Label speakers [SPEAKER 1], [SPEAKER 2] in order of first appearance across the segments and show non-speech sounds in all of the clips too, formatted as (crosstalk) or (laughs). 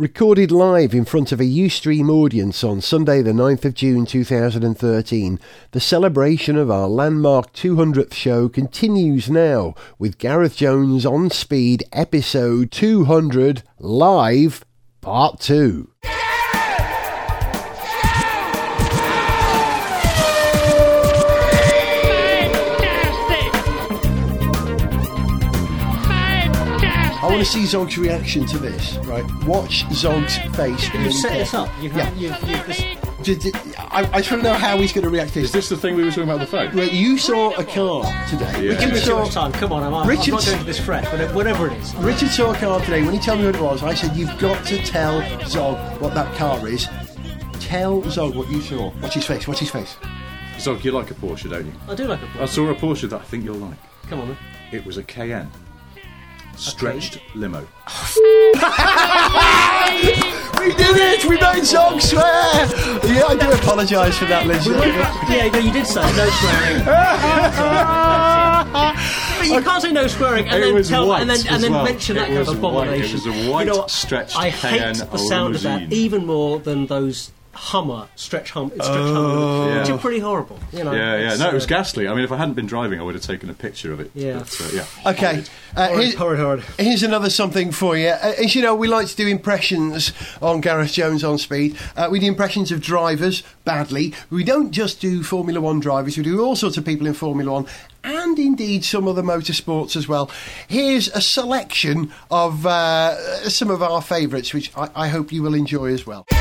[SPEAKER 1] Recorded live in front of a Ustream audience on Sunday, the 9th of June 2013, the celebration of our landmark 200th show continues now with Gareth Jones on Speed episode 200 live, part 2. Want to see Zog's reaction to this. Right, watch Zog's face.
[SPEAKER 2] Can you set this up? You have,
[SPEAKER 1] Yeah.
[SPEAKER 2] you, you, this,
[SPEAKER 1] Did- did- I, I just want to know how he's going to react to this.
[SPEAKER 3] Is
[SPEAKER 1] this.
[SPEAKER 3] this the thing we were talking about the phone?
[SPEAKER 1] Right, you saw a car today.
[SPEAKER 3] Yeah.
[SPEAKER 1] Richard
[SPEAKER 2] give me too
[SPEAKER 1] saw,
[SPEAKER 2] much time. Come on, I'm, I'm
[SPEAKER 1] Richard's-
[SPEAKER 2] not going to this fresh, whatever, whatever it is.
[SPEAKER 1] Richard saw a car today. When he told me what it was, I said, You've got to tell Zog what that car is. Tell Zog what you saw. Watch his face, watch his face.
[SPEAKER 3] Zog, you like a Porsche, don't you?
[SPEAKER 2] I do like a
[SPEAKER 3] I saw a Porsche that I think you'll like.
[SPEAKER 2] Come on, then.
[SPEAKER 3] It was a Cayenne. Stretched limo. (laughs)
[SPEAKER 1] We did it! We made Zog swear! Yeah, I do apologise for that, Liz.
[SPEAKER 2] Yeah, no, you did say no swearing. (laughs) but you can't say no swearing and
[SPEAKER 3] It
[SPEAKER 2] then
[SPEAKER 3] was
[SPEAKER 2] tell
[SPEAKER 3] white
[SPEAKER 2] and then and then
[SPEAKER 3] well.
[SPEAKER 2] mention that
[SPEAKER 3] It
[SPEAKER 2] kind of
[SPEAKER 3] was white. It was a
[SPEAKER 2] you know what?
[SPEAKER 3] stretched
[SPEAKER 2] I hate
[SPEAKER 3] Cayenne
[SPEAKER 2] the sound of that
[SPEAKER 3] limousine.
[SPEAKER 2] even more than those Hummer stretch hum stretch
[SPEAKER 1] Oh.
[SPEAKER 2] Hummer, which
[SPEAKER 3] Yeah.
[SPEAKER 2] are pretty horrible. You know.
[SPEAKER 3] Yeah, yeah.
[SPEAKER 2] It's,
[SPEAKER 3] No, it was
[SPEAKER 2] uh,
[SPEAKER 3] ghastly. I mean, if I hadn't been driving, I would have taken a picture of it.
[SPEAKER 2] Yeah.
[SPEAKER 3] But, uh, yeah.
[SPEAKER 1] Okay. Uh,
[SPEAKER 2] Horrid,
[SPEAKER 1] here's,
[SPEAKER 2] horrid, horrid.
[SPEAKER 1] here's another something for you. Uh, as you know, we like to do impressions on Gareth Jones on speed. Uh, we do impressions of drivers badly. We don't just do Formula One drivers, we do all sorts of people in Formula One and indeed some other motorsports as well. Here's a selection of uh, some of our favourites, which I, I hope you will enjoy as well.
[SPEAKER 4] The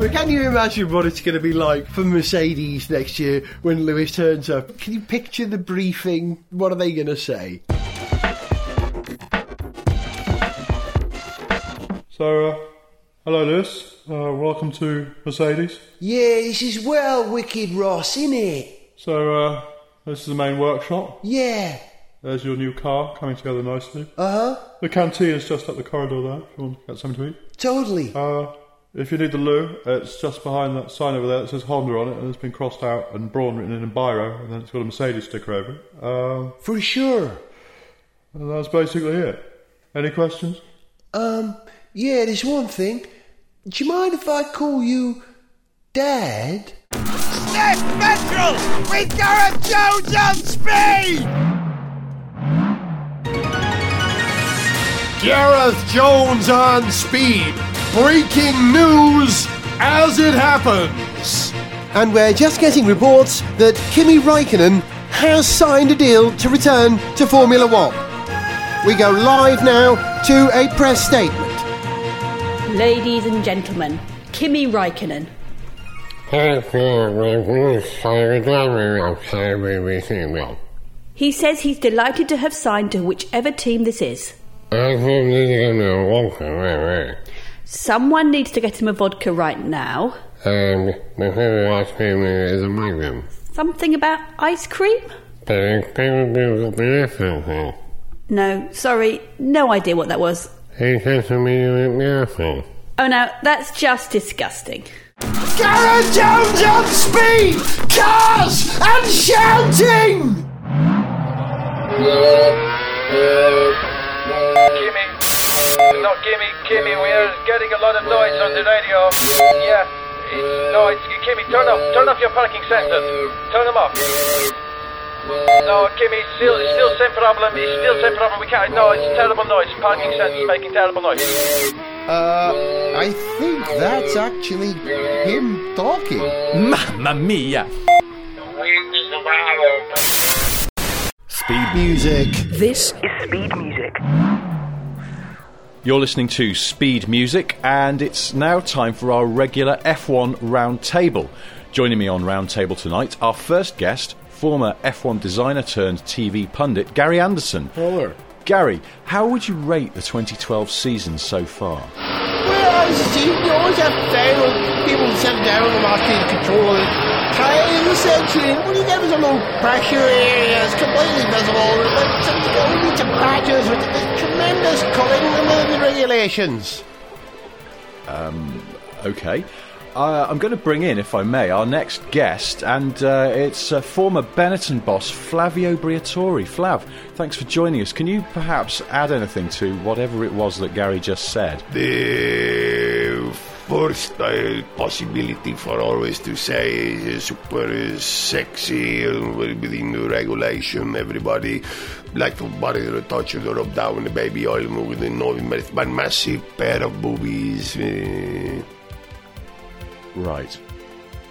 [SPEAKER 1] But can you imagine what it's going to be like for Mercedes next year when Lewis turns up? Can you picture the briefing? What are they going to say?
[SPEAKER 5] So, uh, hello, Lewis. Uh, welcome to Mercedes.
[SPEAKER 1] Yeah, this is well wicked Ross, isn't it?
[SPEAKER 5] So, uh, this is the main workshop.
[SPEAKER 1] Yeah.
[SPEAKER 5] There's your new car coming together nicely.
[SPEAKER 1] Uh huh.
[SPEAKER 5] The canteen is just up the corridor there if you want to get something to eat.
[SPEAKER 1] Totally.
[SPEAKER 5] Uh, if you need the loo, it's just behind that sign over there that says Honda on it and it's been crossed out and Brawn written in in biro and then it's got a Mercedes sticker over it. Um,
[SPEAKER 1] For sure.
[SPEAKER 5] and that's basically it. Any questions?
[SPEAKER 1] Um, yeah, there's one thing. Do you mind if I call you Dad?
[SPEAKER 6] Left Petrol with Gareth Jones on speed!
[SPEAKER 7] Gareth Jones on speed. Breaking news as it happens.
[SPEAKER 1] And we're just getting reports that Kimi Raikkonen has signed a deal to return to Formula One. We go live now to a press statement.
[SPEAKER 4] Ladies and gentlemen, Kimi Raikkonen. He says he's delighted to have signed to whichever team this is. Someone needs to get him a vodka right now. Um, the favourite ice cream is among them. Something about ice cream? No, sorry, no idea what that was. Oh no, that's just disgusting.
[SPEAKER 7] Gareth Jones on speed. Cars and shouting.
[SPEAKER 8] Kimi. Not Kimi, Kimi, we are getting a lot of noise on the radio. Yeah. No, it's Kimi, turn off turn off your parking sensors. Turn them off. No, Kimi, still still same problem. It's still same problem. We can't no, it's terrible noise. Parking sensors making terrible noise.
[SPEAKER 1] Uh, I think that's actually him talking.
[SPEAKER 9] Mamma mia!
[SPEAKER 1] Speed music.
[SPEAKER 10] This is Speed Music.
[SPEAKER 9] You're listening to Speed Music, and it's now time for our regular F1 Roundtable. Joining me on Roundtable tonight, our first guest, former F1 designer turned TV pundit, Gary Anderson.
[SPEAKER 7] Hello.
[SPEAKER 9] Gary, how would you rate the 2012 season so far?
[SPEAKER 7] Well, I see, you always have fun when people sit down and watch the control of the time section. When you get some low pressure areas, completely visible, but some, you know, we need some patches with the tremendous cutting and the regulations.
[SPEAKER 9] Okay. uh, I'm going to bring in, if I may, our next guest, and uh, it's uh, former Benetton boss Flavio Briatore. Flav, thanks for joining us. Can you perhaps add anything to whatever it was that Gary just said?
[SPEAKER 7] The first uh, possibility for always to say is super sexy uh, within the regulation. Everybody like to body the touch of the rub down the baby oil with the no but massive pair of boobies. Uh,
[SPEAKER 9] Right.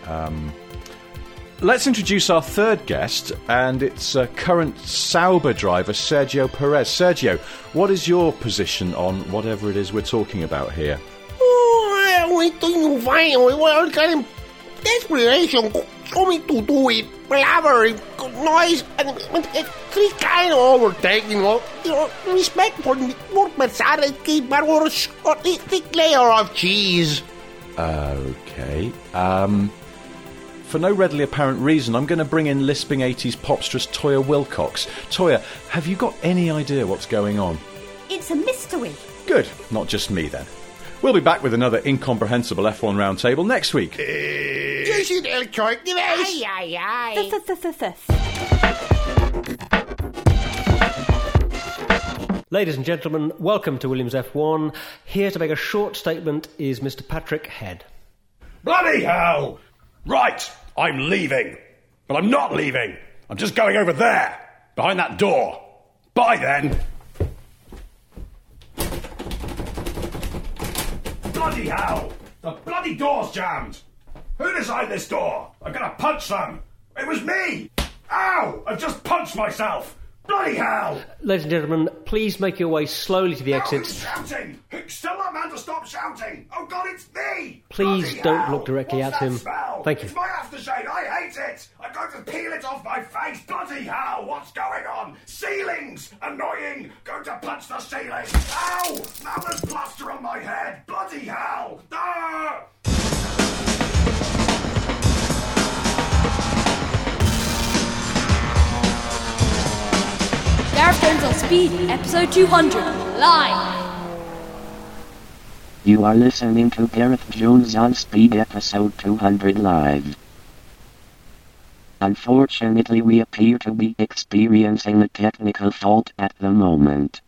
[SPEAKER 9] Um, let's introduce our third guest, and it's uh, current Sauber driver Sergio Perez. Sergio, what is your position on whatever it is we're talking about here?
[SPEAKER 7] Oh, we doing fine. Well, kind of desperation coming to do it. Blabber, noise, and it's kind of overtaking. You know, you know respect for what Mercedes keep but or the thick layer of cheese.
[SPEAKER 9] Okay. Um, for no readily apparent reason, I'm going to bring in lisping 80s popstress Toyah Willcox. Toyah, have you got any idea what's going on?
[SPEAKER 11] It's a mystery.
[SPEAKER 9] Good. Not just me then. We'll be back with another incomprehensible F1 roundtable next week.
[SPEAKER 2] Ladies and gentlemen, welcome to Williams F1. Here to make a short statement is Mr. Patrick Head.
[SPEAKER 12] Bloody hell! Right, I'm leaving. But I'm not leaving. I'm just going over there, behind that door. Bye then. Bloody hell! The bloody door's jammed! Who designed this door? I'm gonna punch them! It was me! Ow! I've just punched myself! Bloody hell!
[SPEAKER 2] Ladies and gentlemen, please make your way slowly to the exits.
[SPEAKER 12] shouting? Still that man to stop shouting! Oh god, it's me!
[SPEAKER 2] Please
[SPEAKER 12] Bloody
[SPEAKER 2] don't
[SPEAKER 12] hell!
[SPEAKER 2] look directly
[SPEAKER 12] What's
[SPEAKER 2] at him.
[SPEAKER 12] Smell?
[SPEAKER 2] Thank you.
[SPEAKER 12] It's my aftershave. I hate it. I'm going to peel it off my face. Bloody hell! What's going on? Ceilings! Annoying! Going to punch the ceiling. Ow! Now there's plaster on my head. Bloody hell! Ah!
[SPEAKER 13] Gareth Jones on Speed, episode 200, live.
[SPEAKER 14] You are listening to Gareth Jones on Speed episode 200 live. Unfortunately, we appear to be experiencing a technical fault at the moment.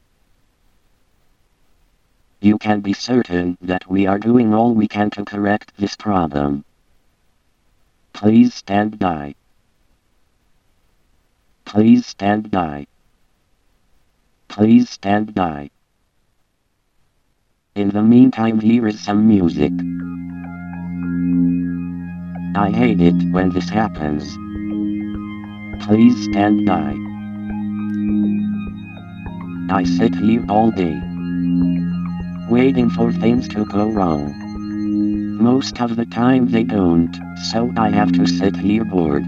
[SPEAKER 14] You can be certain that we are doing all we can to correct this problem. Please stand by. Please stand by. Please stand by. In the meantime, here is some music. I hate it when this happens. Please stand by. I sit here all day, waiting for things to go wrong. Most of the time they don't, so I have to sit here bored.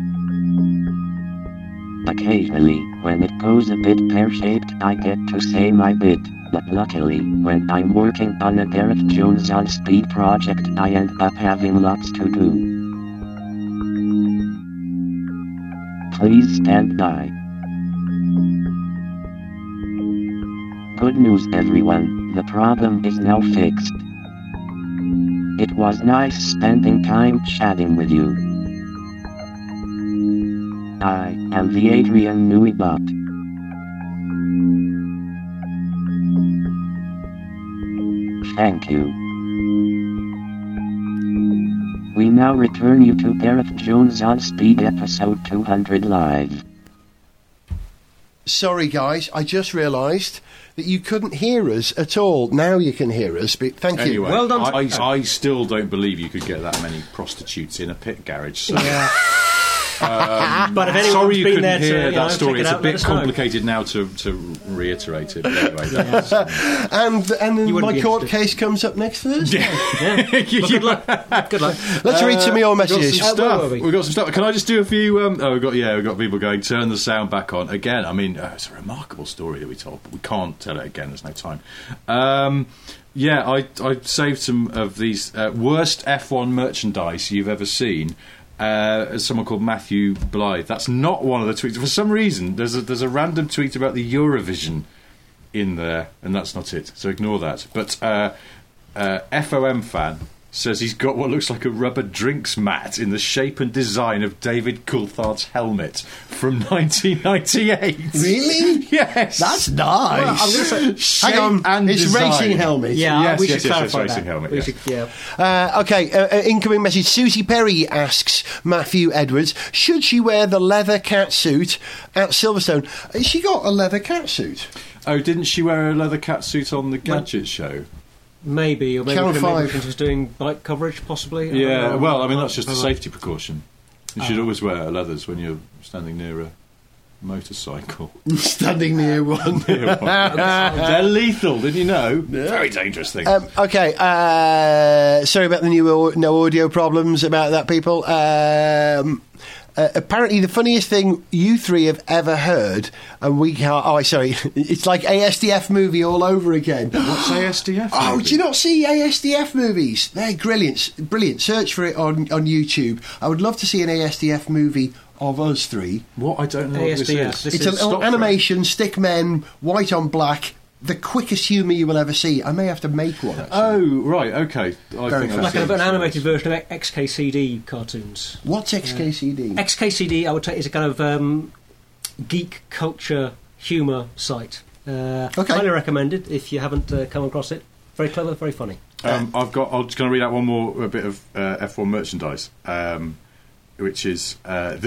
[SPEAKER 14] Occasionally, when it goes a bit pear-shaped, I get to say my bit, but luckily, when I'm working on a Gareth Jones on Speed project, I end up having lots to do. Please stand by. Good news everyone, the problem is now fixed. It was nice spending time chatting with you. I am the Adrian Newey bot. Thank you. We now return you to Gareth Jones on Speed episode 200 live.
[SPEAKER 1] Sorry, guys, I just realised that you couldn't hear us at all. Now you can hear us, but thank you.
[SPEAKER 9] Anyway, I, I, I still don't believe you could get that many prostitutes in a pit garage. So.
[SPEAKER 2] Yeah. (laughs)
[SPEAKER 9] Um,
[SPEAKER 2] But if anyone's
[SPEAKER 9] sorry you
[SPEAKER 2] been
[SPEAKER 9] couldn't
[SPEAKER 2] there to,
[SPEAKER 9] hear
[SPEAKER 2] you know,
[SPEAKER 9] that story.
[SPEAKER 2] check it
[SPEAKER 9] It's
[SPEAKER 2] out,
[SPEAKER 9] a bit complicated now to, to reiterate it. Anyway, that's-
[SPEAKER 1] and and then my court case comes up next Thursday. (laughs)
[SPEAKER 2] good luck. Good luck.
[SPEAKER 1] Let's read some of your
[SPEAKER 9] Uh, we've got
[SPEAKER 1] messages.
[SPEAKER 9] some
[SPEAKER 1] Uh,
[SPEAKER 9] stuff.
[SPEAKER 1] we?
[SPEAKER 9] We've got some stuff. Can I just do a few? Um, oh, we've got yeah, we've got people going. Turn the sound back on again. I mean, uh, it's a remarkable story that we told, but we can't tell it again. There's no time. Um, yeah, I I saved some of these uh, worst F1 merchandise you've ever seen. Uh, someone called Matthew Blythe. That's not one of the tweets. For some reason, there's a there's a random tweet about the Eurovision in there, and that's not it. So ignore that. But uh, uh, FOM fan says he's got what looks like a rubber drinks mat in the shape and design of David Coulthard's helmet from (laughs) 1998.
[SPEAKER 1] Really? (laughs)
[SPEAKER 9] yes.
[SPEAKER 1] That's nice.
[SPEAKER 2] Well, I'm say-
[SPEAKER 1] Hang on,
[SPEAKER 9] and
[SPEAKER 1] it's
[SPEAKER 9] design.
[SPEAKER 1] racing helmet.
[SPEAKER 2] Yeah,
[SPEAKER 9] Yes,
[SPEAKER 2] we
[SPEAKER 9] yes,
[SPEAKER 2] should
[SPEAKER 9] yes, yes,
[SPEAKER 2] clarify
[SPEAKER 9] racing
[SPEAKER 2] that.
[SPEAKER 9] helmet,
[SPEAKER 2] We
[SPEAKER 9] yes.
[SPEAKER 2] should- yeah.
[SPEAKER 1] Uh, okay, uh, uh, incoming message. Suzi Perry asks Matthew Edwards, should she wear the leather cat suit at Silverstone? Has she got a leather cat suit?
[SPEAKER 9] Oh, didn't she wear a leather cat suit on the Gadget show?
[SPEAKER 2] Maybe, or maybe,
[SPEAKER 1] Channel
[SPEAKER 2] maybe
[SPEAKER 1] five.
[SPEAKER 2] when she's doing bike coverage, possibly. I don't
[SPEAKER 9] Yeah,
[SPEAKER 2] know.
[SPEAKER 9] well, I mean, that's just a
[SPEAKER 2] Uh,
[SPEAKER 9] safety precaution. You should
[SPEAKER 2] Oh.
[SPEAKER 9] always wear leathers when you're standing near a motorcycle. (laughs)
[SPEAKER 1] Standing near one. (laughs)
[SPEAKER 9] They're lethal, did you know? Very dangerous thing.
[SPEAKER 1] Um, okay, uh, sorry about the new au- no audio problems about that, people. Um, uh, apparently, the funniest thing you three have ever heard, and we can't. Oh, sorry, (laughs) it's like ASDF movie all over again. (gasps)
[SPEAKER 9] What's ASDF?
[SPEAKER 1] Oh,
[SPEAKER 9] movie?
[SPEAKER 1] do you not see ASDF movies? They're brilliant, brilliant. Search for it on on YouTube. I would love to see an ASDF movie of us three.
[SPEAKER 9] What? I don't know what this
[SPEAKER 2] ASDF,
[SPEAKER 9] is.
[SPEAKER 2] this
[SPEAKER 1] It's a
[SPEAKER 2] is
[SPEAKER 1] little animation, stick men, white on black. The quickest humour you will ever see. I may have to make one. Actually.
[SPEAKER 9] Oh, right, okay. I
[SPEAKER 1] Very
[SPEAKER 9] think I've
[SPEAKER 2] Like an, an
[SPEAKER 9] this.
[SPEAKER 2] animated version of XKCD cartoons.
[SPEAKER 1] What's XKCD?
[SPEAKER 2] XKCD, I would say, is a kind of um, geek culture humour site. Uh,
[SPEAKER 1] Okay.
[SPEAKER 2] Highly recommended if you haven't uh, come across it. Very clever, very funny.
[SPEAKER 9] Um, I've got. I'm just going to read out one more a bit of uh, F1 merchandise, um, which is uh,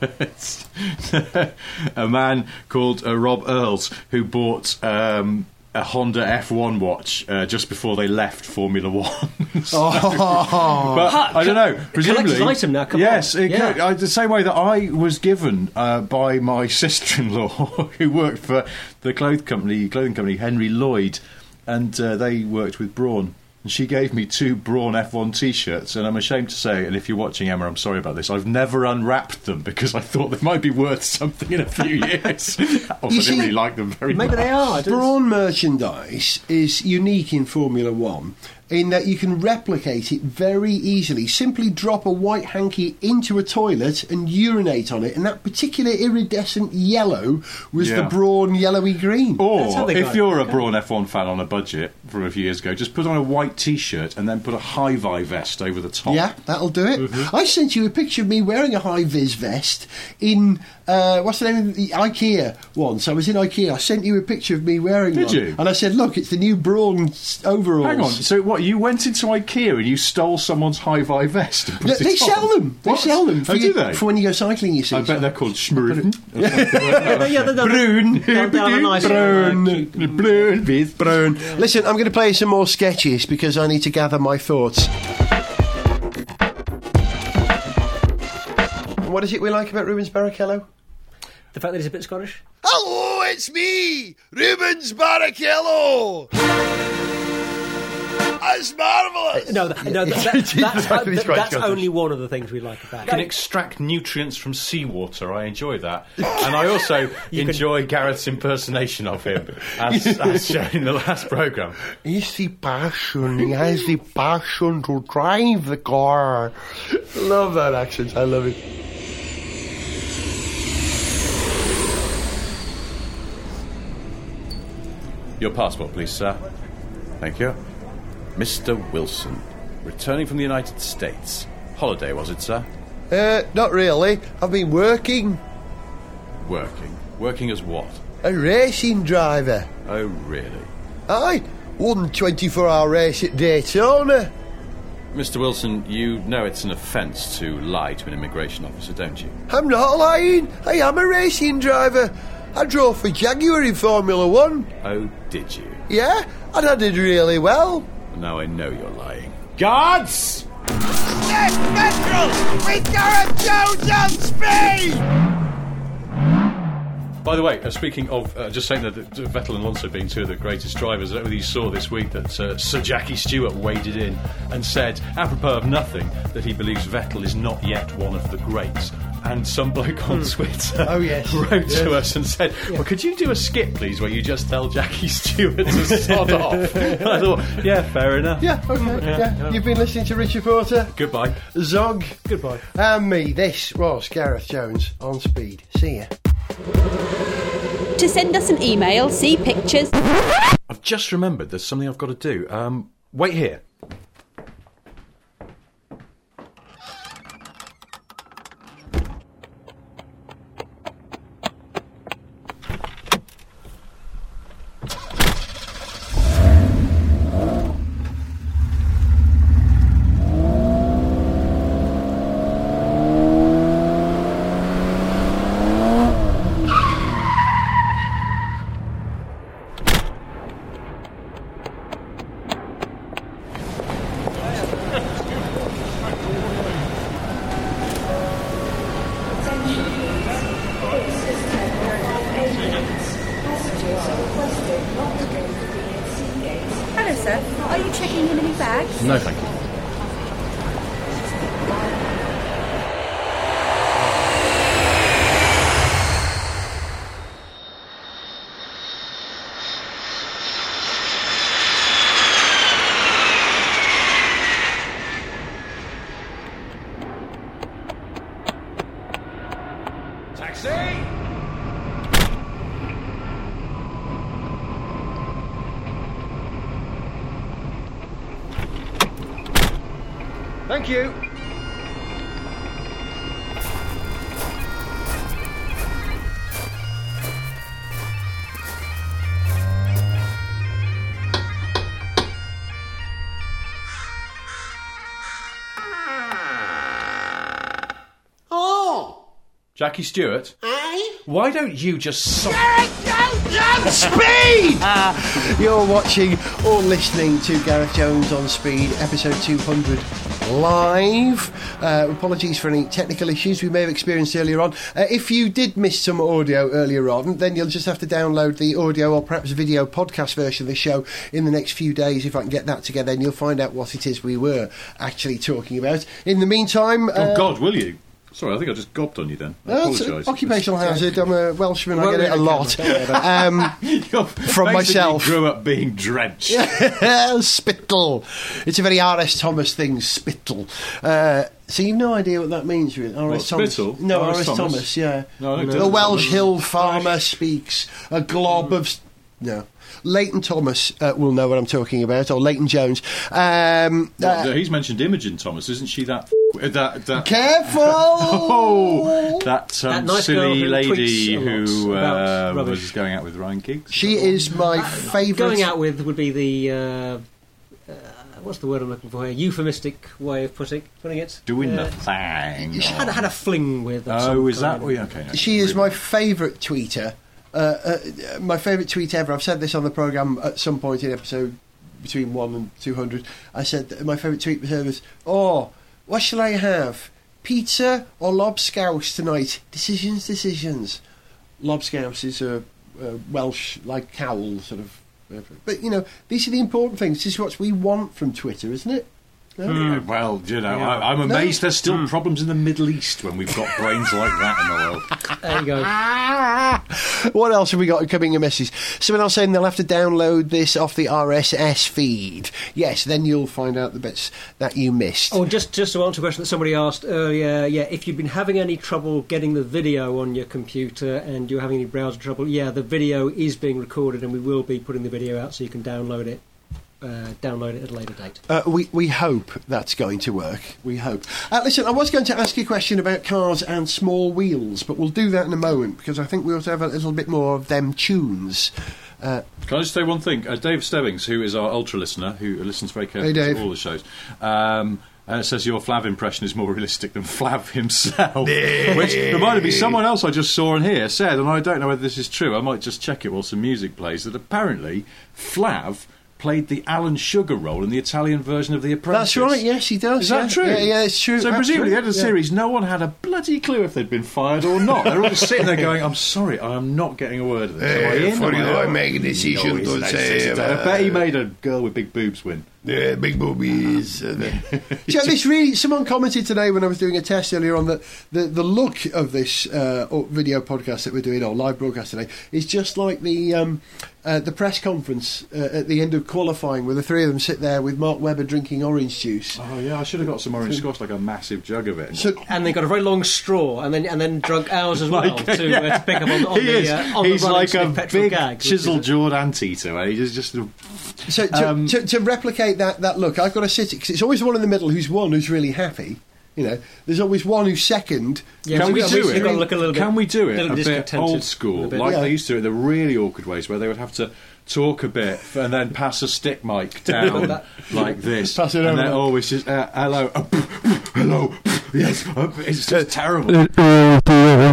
[SPEAKER 9] (laughs) a man called uh, Rob Earls who bought. Um, a Honda F1 watch uh, just before they left Formula (laughs) One. So- (laughs)
[SPEAKER 1] Oh.
[SPEAKER 9] but
[SPEAKER 2] Ha,
[SPEAKER 9] I don't know.
[SPEAKER 2] collector's
[SPEAKER 9] Presumably,
[SPEAKER 2] item now, come
[SPEAKER 9] yes,
[SPEAKER 2] on.
[SPEAKER 9] it
[SPEAKER 2] Yeah.
[SPEAKER 9] co- uh, the same way that I was given uh, by my sister-in-law, who worked for the clothing company, clothing company Henri Lloyd, and uh, they worked with Brawn. And she gave me two Brawn F1 T-shirts, and I'm ashamed to say, and if you're watching, Emma, I'm sorry about this. I've never unwrapped them because I thought they might be worth something in a few (laughs) years. (laughs) also, I
[SPEAKER 1] You
[SPEAKER 9] didn't
[SPEAKER 1] see,
[SPEAKER 9] really like them very
[SPEAKER 2] Maybe
[SPEAKER 9] much.
[SPEAKER 2] they are. I don't-
[SPEAKER 1] Brawn merchandise is unique in Formula One in that you can replicate it very easily. Simply drop a white hanky into a toilet and urinate on it, and that particular iridescent yellow was the
[SPEAKER 9] Yeah.
[SPEAKER 1] Brawn yellowy green.
[SPEAKER 9] Or if you're a
[SPEAKER 2] Okay.
[SPEAKER 9] Brawn F1 fan on a budget from a few years ago, just put on a white T-shirt and then put a high-vi vest over the top.
[SPEAKER 1] Yeah, that'll do it.
[SPEAKER 9] Mm-hmm.
[SPEAKER 1] I sent you a picture of me wearing a high vis vest in uh, what's the name of the IKEA once. I was in IKEA. I sent you a picture of me wearing
[SPEAKER 9] Did
[SPEAKER 1] one.
[SPEAKER 9] you?
[SPEAKER 1] And I said, "Look, it's the new Brawn s- overalls."
[SPEAKER 9] Hang on. So what? You went into IKEA and you stole someone's high-vi vest? And put
[SPEAKER 1] Yeah,
[SPEAKER 9] it
[SPEAKER 1] they
[SPEAKER 9] on?
[SPEAKER 1] sell them. They
[SPEAKER 9] What?
[SPEAKER 1] sell them for,
[SPEAKER 9] Oh,
[SPEAKER 1] you-
[SPEAKER 9] do they?
[SPEAKER 1] for when you go cycling. You see.
[SPEAKER 9] I bet they're called Schmurfen. (laughs)
[SPEAKER 2] yeah, they- they-
[SPEAKER 9] Brune.
[SPEAKER 2] they'll- they'll have a nice, uh,
[SPEAKER 1] Brune.
[SPEAKER 9] Brune with
[SPEAKER 1] Brown. Listen, I'm going to play some more sketches because I need to gather my thoughts. What is it we like about Rubens Barrichello?
[SPEAKER 2] The fact that he's a bit Scottish.
[SPEAKER 7] Hello, it's me, Rubens Barrichello. That's marvellous.
[SPEAKER 2] No, that, no, that, (laughs) that,
[SPEAKER 1] He's
[SPEAKER 2] that's,
[SPEAKER 1] quite
[SPEAKER 2] that- that's only one of the things we like about it.
[SPEAKER 9] can extract nutrients from seawater. I enjoy that, (laughs) and I also enjoy Gareth's impersonation of him, as, (laughs) as shown in the last program.
[SPEAKER 7] He's the passion. He has the passion to drive the car.
[SPEAKER 1] Love that accent. I love it.
[SPEAKER 9] Your passport, please, sir. Thank you. Mr. Wilson, returning from the United States. Holiday, was it, sir?
[SPEAKER 7] Uh, not really. I've been working.
[SPEAKER 9] Working. Working as what?
[SPEAKER 7] A racing driver.
[SPEAKER 9] Oh, really?
[SPEAKER 7] Aye, won 24 hour race at Daytona.
[SPEAKER 9] Mr. Wilson, you know it's an offence to lie to an immigration officer, don't you?
[SPEAKER 7] I'm not lying. I am a racing driver. I drove for Jaguar in Formula One.
[SPEAKER 9] Oh, did you?
[SPEAKER 7] Yeah, and I did really well.
[SPEAKER 9] Now I know you're lying. Guards!
[SPEAKER 6] Yes, Petrol! With Gareth Jones on speed!
[SPEAKER 9] By the way, uh, speaking of, uh, just saying that Vettel and Alonso being two of the greatest drivers, I don't know whether you saw this week that uh, Sir Jackie Stewart waded in and said, apropos of nothing, that he believes Vettel is not yet one of the greats. And some bloke on Twitter
[SPEAKER 1] Oh, yes. (laughs)
[SPEAKER 9] wrote to us and said, Well, could you do a skit, please, where you just tell Jackie (laughs) Stewart to sod (laughs) off? And I thought, Yeah, fair enough.
[SPEAKER 1] Yeah, okay. Yeah. You've been listening to Richard Porter,
[SPEAKER 9] Goodbye.
[SPEAKER 1] Zog,
[SPEAKER 2] Goodbye.
[SPEAKER 1] and me. This was Gareth Jones on speed. See ya.
[SPEAKER 4] To send us an email, see pictures.
[SPEAKER 9] I've just remembered there's something I've got to do. Um, wait here. Jackie Stewart,
[SPEAKER 7] Aye?
[SPEAKER 9] why don't you just so-
[SPEAKER 1] Speed! (laughs) Ah, you're watching or listening to Gareth Jones on Speed, episode 200 live. Uh, apologies for any technical issues we may have experienced earlier on. Uh, if you did miss some audio earlier on, then you'll just have to download the audio or perhaps video podcast version of the show in the next few days. If I can get that together, and you'll find out what it is we were actually talking about. In the meantime,
[SPEAKER 9] Oh
[SPEAKER 1] uh,
[SPEAKER 9] God, will you? Sorry, I think I just gobbed on you then. I
[SPEAKER 1] no,
[SPEAKER 9] apologise.
[SPEAKER 1] occupational hazard. I'm a Welshman. I get it a lot.
[SPEAKER 2] count, don't worry about
[SPEAKER 1] Um, (laughs) from myself.
[SPEAKER 9] grew up being drenched. (laughs)
[SPEAKER 1] spittle. It's a very R.S. Thomas thing, spittle. Uh, so you've no idea what that means, really? R.S. Thomas.
[SPEAKER 9] spittle?
[SPEAKER 1] No,
[SPEAKER 9] R.S. Thomas?
[SPEAKER 1] Thomas. yeah.
[SPEAKER 9] No,
[SPEAKER 1] the. Welsh hill farmer speaks. A glob of. No. Leighton Thomas uh, will know what I'm talking about, or Leighton Jones. Um,
[SPEAKER 9] Well,
[SPEAKER 1] uh,
[SPEAKER 9] he's mentioned Imogen Thomas, isn't she? That that that.
[SPEAKER 1] careful! (laughs)
[SPEAKER 9] Oh, that, um,
[SPEAKER 2] That nice
[SPEAKER 9] silly
[SPEAKER 2] who
[SPEAKER 9] lady
[SPEAKER 2] tweets
[SPEAKER 9] who uh, was going out with Ryan Giggs.
[SPEAKER 1] She is my favourite.
[SPEAKER 2] Going out with would be the. Uh, uh, what's the word I'm looking for here? Euphemistic way of putting putting it.
[SPEAKER 9] Doing
[SPEAKER 2] Uh,
[SPEAKER 9] the thing.
[SPEAKER 2] She had, had a fling with. of
[SPEAKER 9] Oh, is that?
[SPEAKER 2] kind.
[SPEAKER 9] Oh, yeah, okay. no,
[SPEAKER 1] She is
[SPEAKER 9] really.
[SPEAKER 1] my favourite tweeter. Uh, uh, my favourite tweet ever. I've said this on the programme at some point in episode between 1 and 200. I said that my favourite tweet was her was, Oh, what shall I have? Pizza or lobscouse tonight? Decisions, decisions. Lobscouse is a, a Welsh, like cawl, sort of. uh, But, you know, these are the important things. This is what we want from Twitter, isn't it? No?
[SPEAKER 9] Yeah, well, you know,
[SPEAKER 2] Yeah.
[SPEAKER 9] I, I'm amazed
[SPEAKER 1] No.
[SPEAKER 9] there's still hmm. problems in the Middle East when we've got brains like that in the world. (laughs)
[SPEAKER 2] There you go. (laughs)
[SPEAKER 1] what else have we got coming in messages? Someone else saying they'll have to download this off the RSS feed. Yes, then you'll find out the bits that you missed.
[SPEAKER 2] Oh, just just to answer a question that somebody asked earlier, yeah, if you've been having any trouble getting the video on your computer and you're having any browser trouble, yeah, the video is being recorded and we will be putting the video out so you can download it. Uh, download it at a later date.
[SPEAKER 1] Uh, we, we hope that's going to work. We hope. Uh, listen, I was going to ask you a question about cars and small wheels, but we'll do that in a moment because I think we ought to have a little bit more of them tunes. Uh,
[SPEAKER 9] Can I just say one thing? Uh, Dave Stebbings, who is our ultra listener, who listens very carefully
[SPEAKER 1] Hey,
[SPEAKER 9] to all the shows, um, uh, says your Flav impression is more (laughs) realistic than Flav himself. Which reminded me, someone else I just saw in here said, and I don't know whether this is true, I might just check it while some music plays, that apparently Flav played the Alan Sugar role in the Italian version of The Apprentice.
[SPEAKER 1] that's right, yes, he does.
[SPEAKER 9] Is that true?
[SPEAKER 1] Yeah, yeah, it's true.
[SPEAKER 9] So presumably, at the end of the
[SPEAKER 1] Absolutely, yeah.
[SPEAKER 9] series, no one had a bloody clue if they'd been fired or not. They're all just sitting there going, "I'm sorry, I am not getting a word of this." In?
[SPEAKER 7] for
[SPEAKER 9] Am I?
[SPEAKER 7] I make a decision
[SPEAKER 9] No,
[SPEAKER 7] to
[SPEAKER 9] it's-
[SPEAKER 7] say, uh,
[SPEAKER 9] I bet he made a girl with big boobs win.
[SPEAKER 7] Yeah, big boobies. Uh,
[SPEAKER 1] Yeah, (laughs) this really. Someone commented today when I was doing a test earlier on that the the look of this uh, video podcast that we're doing or live broadcast today is just like the um, uh, the press conference uh, at the end of qualifying, where the three of them sit there with Mark Webber drinking orange juice.
[SPEAKER 9] Oh yeah, I should have got some orange squash, like a massive jug of it.
[SPEAKER 1] So
[SPEAKER 2] And they got a very long straw, and then and then drunk ours as (laughs) well
[SPEAKER 9] Like,
[SPEAKER 2] to,
[SPEAKER 9] yeah.
[SPEAKER 2] uh, to pick up on, on
[SPEAKER 9] he
[SPEAKER 2] the
[SPEAKER 9] is.
[SPEAKER 2] uh, on
[SPEAKER 9] He's
[SPEAKER 2] the
[SPEAKER 9] like a
[SPEAKER 2] Smith
[SPEAKER 9] big
[SPEAKER 2] gag. which
[SPEAKER 9] chiseled jawed anteater. Eh? He's just a,
[SPEAKER 1] So to,
[SPEAKER 9] Um,
[SPEAKER 1] to, to replicate that, that look, I've got to sit because it's always the one in the middle who's one who's really happy. You know, there's always one who's second.
[SPEAKER 2] Yeah,
[SPEAKER 9] Can we do it?
[SPEAKER 2] you've got to look a little bit.
[SPEAKER 9] Can we do it a bit old school,
[SPEAKER 2] a bit.
[SPEAKER 9] like
[SPEAKER 1] Yeah.
[SPEAKER 9] they used to do it the really awkward ways, where they would have to talk a bit and then pass a stick mic (laughs) down like this,
[SPEAKER 1] Pass it
[SPEAKER 9] and
[SPEAKER 1] over.
[SPEAKER 9] then always just uh, hello, uh, hello, yes, uh, it's just terrible. Uh, uh, uh,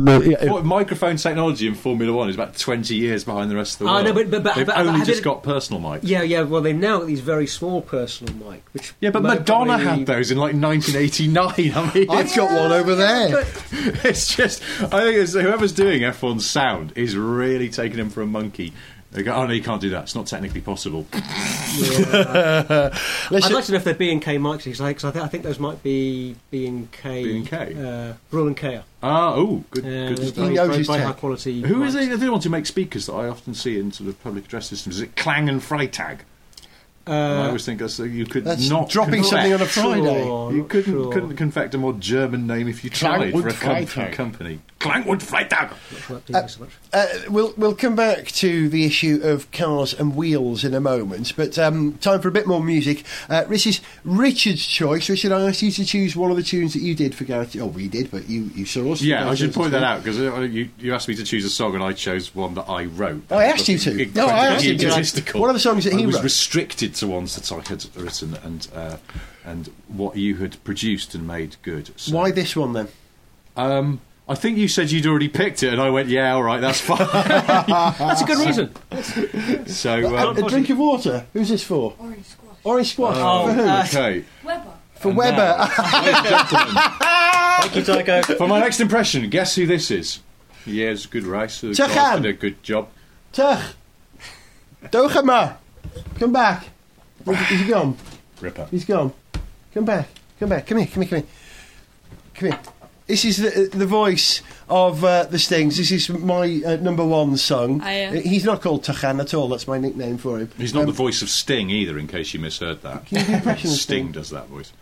[SPEAKER 9] what, microphone technology in Formula One is about twenty years behind the rest of the world.
[SPEAKER 2] no, but- but- but-
[SPEAKER 9] They've
[SPEAKER 2] but- but
[SPEAKER 9] only just
[SPEAKER 2] it-
[SPEAKER 9] got personal mics.
[SPEAKER 2] Yeah, yeah. Well, they've now got these very small personal mic, which
[SPEAKER 9] Yeah, but Madonna
[SPEAKER 2] probably-
[SPEAKER 9] had those in like 1989. I mean,
[SPEAKER 1] I've got one over there. (laughs)
[SPEAKER 9] it's just, I think it's, whoever's doing F1's sound is really taking him for a monkey They go, oh no, you can't do that. It's not technically possible. (laughs)
[SPEAKER 2] I'd like to know if they're B and K mics because I, 'cause I, think, I think those might be B and K.
[SPEAKER 9] B&K?
[SPEAKER 2] Uh, Brüel and Kjær.
[SPEAKER 9] Ah, oh, good,
[SPEAKER 2] Yeah,
[SPEAKER 9] good
[SPEAKER 2] they're
[SPEAKER 9] stuff.
[SPEAKER 2] very, very, very high quality.
[SPEAKER 9] Who is
[SPEAKER 2] mics.
[SPEAKER 9] it? The one to make speakers that I often see in sort of public address systems. Is it Klang and Freitag?
[SPEAKER 2] Uh,
[SPEAKER 9] I always think that's, uh, you could
[SPEAKER 1] That's
[SPEAKER 9] not
[SPEAKER 1] dropping
[SPEAKER 9] confect-
[SPEAKER 1] something on a Friday.
[SPEAKER 2] Sure,
[SPEAKER 9] You couldn't
[SPEAKER 2] sure.
[SPEAKER 9] couldn't confect a more German name if you tried
[SPEAKER 1] Klangwood
[SPEAKER 9] for a com- company. Klangwood Freitag.
[SPEAKER 2] Uh, so much.
[SPEAKER 1] Uh, we'll we'll come back to the issue of cars and wheels in a moment, but um, time for a bit more music. Uh, this is Richard's choice. Richard, I asked you to choose one of the tunes that you did for Gareth. Oh, we did, but you you saw us.
[SPEAKER 9] Yeah, I should point that out because you, you asked me to choose a song and I chose one that I wrote.
[SPEAKER 1] Oh, I asked you to. No, I asked you to.
[SPEAKER 9] egotistical.
[SPEAKER 1] What are the songs that he
[SPEAKER 9] I was
[SPEAKER 1] wrote?
[SPEAKER 9] restricted to ones that I had written and uh, and what you had produced and made good. So,
[SPEAKER 1] Why this one then?
[SPEAKER 9] Um, I think you said you'd already picked it, and I went, "Yeah, all right, that's fine." (laughs)
[SPEAKER 2] That's a good reason.
[SPEAKER 9] so,
[SPEAKER 1] a,
[SPEAKER 9] um,
[SPEAKER 1] a drink of water. Who's this for? Orange squash. Orange squash.
[SPEAKER 9] Oh,
[SPEAKER 1] for who?
[SPEAKER 9] okay.
[SPEAKER 1] For
[SPEAKER 9] And
[SPEAKER 1] Webber.
[SPEAKER 9] now, gentlemen, (laughs)
[SPEAKER 2] Thank you, Tycho.
[SPEAKER 9] for my next impression, guess who this is? Yeah, it's a good race. The
[SPEAKER 1] Tucham.
[SPEAKER 9] did a good job.
[SPEAKER 1] Tuch. Dochema. Come back. Is he gone?
[SPEAKER 9] Ripper.
[SPEAKER 1] He's gone. Come back. Come back. Come here. Come here. Come here. Come here. This is the, the voice of uh, the Stings. This is my uh, number one song.
[SPEAKER 13] Hiya.
[SPEAKER 1] Uh, He's not called Tachan at all. That's my nickname for him.
[SPEAKER 9] He's not
[SPEAKER 1] Um,
[SPEAKER 9] the voice of Sting either, in case you misheard that.
[SPEAKER 1] Can you do impression of
[SPEAKER 9] Sting
[SPEAKER 1] Sting?
[SPEAKER 9] does that voice.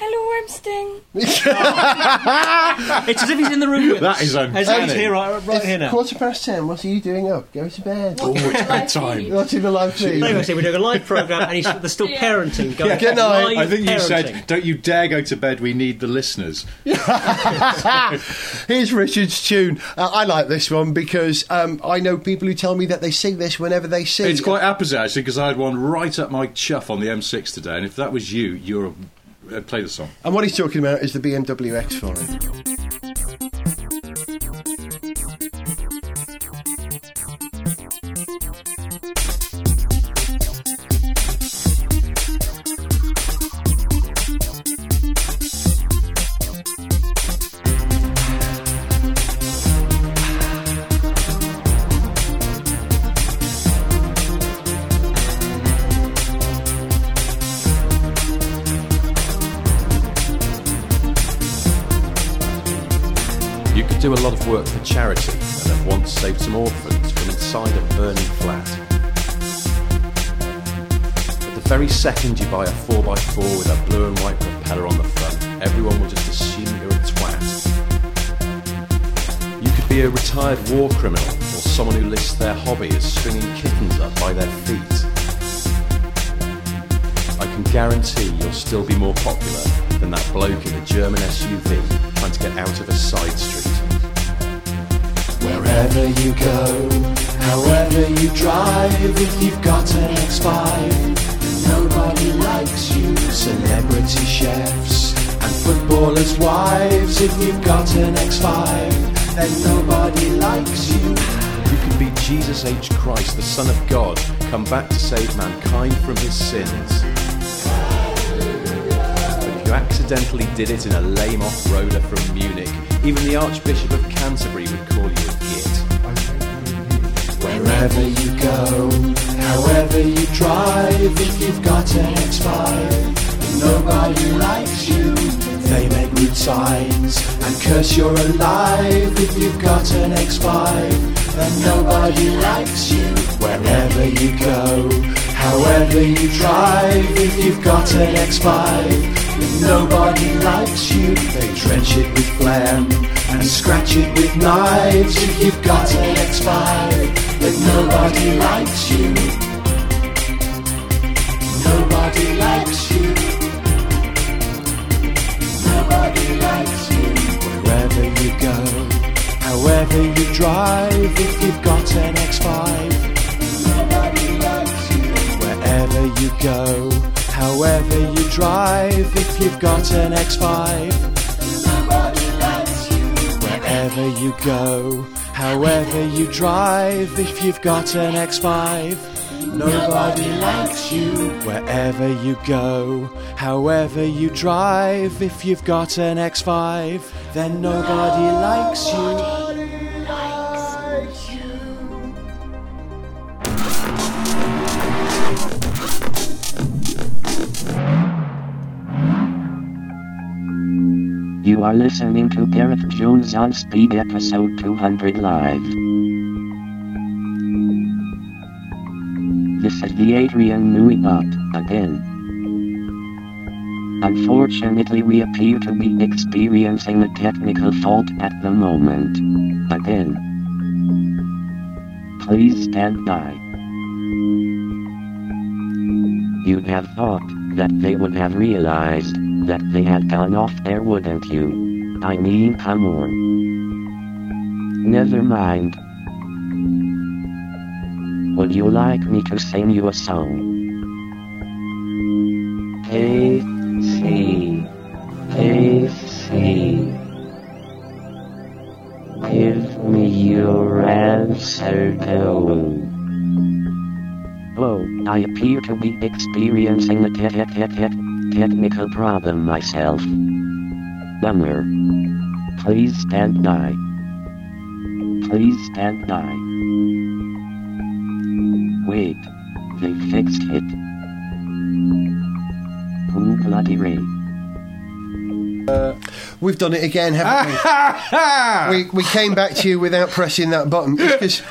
[SPEAKER 13] Hello, I'm Sting. (laughs)
[SPEAKER 2] It's as if he's in the room with
[SPEAKER 9] That
[SPEAKER 2] us.
[SPEAKER 9] is
[SPEAKER 2] As if he's
[SPEAKER 9] uncanny.
[SPEAKER 2] here, right, right
[SPEAKER 1] It's
[SPEAKER 2] here now.
[SPEAKER 1] quarter past ten. What are you doing up? Go to bed.
[SPEAKER 9] Oh, it's bedtime.
[SPEAKER 1] Watching the live feed.
[SPEAKER 2] There you go, see, we're doing a live programme and he's, (laughs) there's still parenting going
[SPEAKER 1] Good night.
[SPEAKER 2] Live
[SPEAKER 9] I think you
[SPEAKER 2] parenting.
[SPEAKER 9] said, "Don't you dare go to bed. We need the listeners." (laughs)
[SPEAKER 1] Here's Richard's tune. Uh, I like this one because um, I know people who tell me that they sing this whenever they sing.
[SPEAKER 9] It's quite opposite actually, because I had one right up my chuff on the M6 today, and if that was you, you're a, Uh, play the song.
[SPEAKER 1] And what he's talking about is the BMW X4.
[SPEAKER 15] Do a lot of work for charity and have once saved some orphans from inside a burning flat. But the very second you buy a 4x4 with a blue and white propeller on the front, everyone will just assume you're a twat. You could be a retired war criminal or someone who lists their hobby as stringing kittens up by their feet. I can guarantee you'll still be more popular than that bloke in the German SUV trying to get out of a side street.
[SPEAKER 16] Wherever you go, however you drive, if you've got an X5, nobody likes you. Celebrity chefs and footballers' wives, if you've got an X5, then nobody likes you.
[SPEAKER 15] You can be Jesus H. Christ, the Son of God, come back to save mankind from his sins. But if you accidentally did it in a lame off-roader from Munich, even the Archbishop of Canterbury would call you.
[SPEAKER 16] Wherever you go, however you drive, if you've got an X5, nobody likes you. They make rude signs and curse you're alive. If you've got an X5, and nobody likes you. Wherever you go, however you drive, if you've got an X5, then nobody likes you. They drench it with phlegm and scratch it with knives. If you've got an X5, then nobody likes you. Nobody likes you. Nobody likes you. Wherever you go, however you drive, if you've got an X5, nobody likes you. Wherever you go, however you drive, if you've got an X5, nobody likes you. Wherever you go, however you drive, if you've got an X5, Nobody likes you wherever you go. However you drive, if you've got an X5, then nobody likes you.
[SPEAKER 14] You are listening to Gareth Jones on Speed episode 200 live. This is the Adrian Newey bot, again. Unfortunately we appear to be experiencing a technical fault at the moment. Again. Please stand by. You'd have thought that they would have realized that they had gone off there, wouldn't you? I mean, come on. Never mind. Would you like me to sing you a song? Hey, see. Hey. Give me your answer, go. Whoa, oh, I appear to be experiencing a te- te- te- technical problem myself. Bummer. Please stand by. Please stand by. Wait. They fixed it. Who bloody Ray?
[SPEAKER 1] Uh, we've done it again, haven't we? (laughs) we? We came back to you without pressing that button because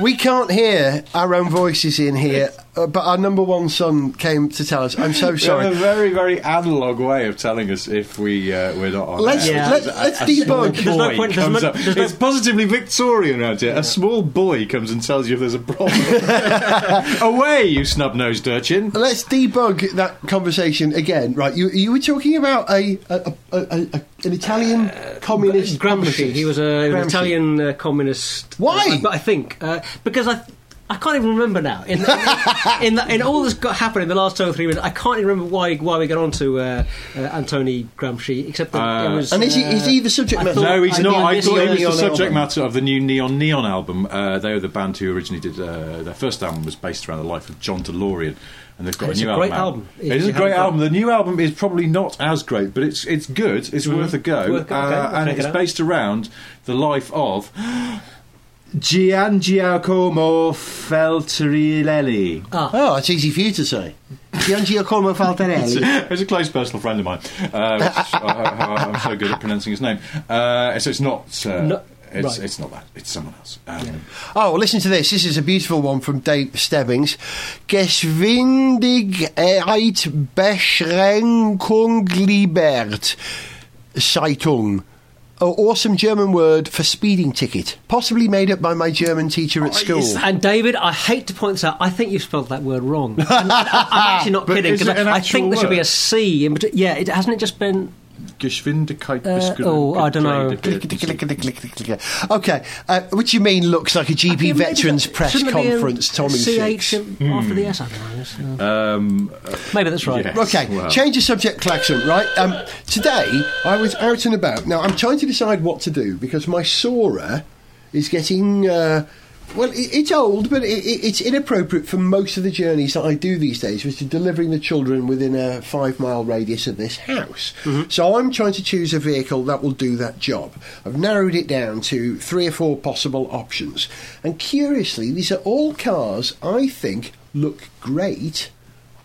[SPEAKER 1] we can't hear our own voices in here. Uh, but our number one son came to tell us. I'm so sorry.
[SPEAKER 9] have a very, very analog way of telling us if we uh, we're not on.
[SPEAKER 1] Let's-
[SPEAKER 9] air.
[SPEAKER 1] let- let's
[SPEAKER 9] A
[SPEAKER 1] debug.
[SPEAKER 9] small
[SPEAKER 1] There's no point- there's
[SPEAKER 9] comes
[SPEAKER 1] no-
[SPEAKER 9] up-
[SPEAKER 1] there's no-
[SPEAKER 9] It's positively Victorian around here. A small boy comes and tells you if there's a problem. (laughs) Away, you snub-nosed urchin.
[SPEAKER 1] Let's debug that conversation again. Right, you you were talking about a, a, a, a, a an Italian communist
[SPEAKER 2] Gramsci.
[SPEAKER 1] publicist.
[SPEAKER 2] He was a, an Italian uh, communist.
[SPEAKER 1] Why?
[SPEAKER 2] But I think uh, because I. I can't even remember now. In, in, in, in all that's got happened in the last two or three minutes, I can't even remember why why we got on to uh, uh, Antoni Gramsci, except that it was.
[SPEAKER 1] And is he-
[SPEAKER 2] uh,
[SPEAKER 1] is he the subject
[SPEAKER 2] I
[SPEAKER 1] matter?
[SPEAKER 2] thought-
[SPEAKER 9] No, he's
[SPEAKER 2] I
[SPEAKER 9] not. I thought he
[SPEAKER 2] was
[SPEAKER 9] was the subject
[SPEAKER 1] album.
[SPEAKER 9] matter of the new Neon Neon album. Uh, they were the band who originally did uh, their first album was based around the life of John DeLorean. And they've got
[SPEAKER 2] It's
[SPEAKER 9] a new
[SPEAKER 2] a great
[SPEAKER 9] album.
[SPEAKER 2] album.
[SPEAKER 9] It is a great
[SPEAKER 2] haven't
[SPEAKER 9] album. The new album is probably not as great, but it's it's good. It's
[SPEAKER 2] Mhm.
[SPEAKER 9] worth a go,
[SPEAKER 2] Worth okay,
[SPEAKER 9] uh,
[SPEAKER 2] I'll
[SPEAKER 9] and
[SPEAKER 2] check it
[SPEAKER 9] it's based around the life of (gasps) Gian Giacomo Feltrinelli.
[SPEAKER 1] Oh, it's easy for you to say. Gian Giacomo (laughs)
[SPEAKER 9] It's
[SPEAKER 1] Faltarelli.
[SPEAKER 9] a, it's a close personal friend of mine. Uh, which, uh, (laughs) I'm so good at pronouncing his name. Uh, so it's not. Uh,
[SPEAKER 1] No-
[SPEAKER 9] it's,
[SPEAKER 1] right.
[SPEAKER 9] it's not that. It's someone else. Um,
[SPEAKER 1] Oh, well, listen to this. This is a beautiful one from Dave Stebbings. Geschwindigkeit Beschränkung liebert. Zeitung. Oh, awesome German word for speeding ticket. Possibly made up by my German teacher at school.
[SPEAKER 2] And David, I hate to point this out. I think you've spelled that word wrong. And I, am actually not kidding because I, I
[SPEAKER 9] actual
[SPEAKER 2] think there should be a C. In, bet- yeah, it hasn't it just been.
[SPEAKER 9] Geschwindigkeit
[SPEAKER 2] Uh, oh, I don't know.
[SPEAKER 1] Okay, uh, which you mean looks like a GP
[SPEAKER 2] maybe
[SPEAKER 1] Veterans
[SPEAKER 2] that-
[SPEAKER 1] Press
[SPEAKER 2] shouldn't there be a
[SPEAKER 1] Conference, Tommy
[SPEAKER 2] CH
[SPEAKER 1] Six.
[SPEAKER 2] after the S. I don't know. It's, uh,
[SPEAKER 9] um,
[SPEAKER 2] Maybe that's right.
[SPEAKER 9] yes,
[SPEAKER 1] Okay,
[SPEAKER 9] well.
[SPEAKER 1] change the subject, Klaxon, right? Um, today, I was out and about. Now, I'm trying to decide what to do because my Sora is getting. Uh, well, it's old, but it, it, it's inappropriate for most of the journeys that I do these days, which is delivering the children within a five mile radius of this house. Mm-hmm. So I'm trying to choose a vehicle that will do that job. I've narrowed it down to three or four possible options. And curiously, these are all cars I think look great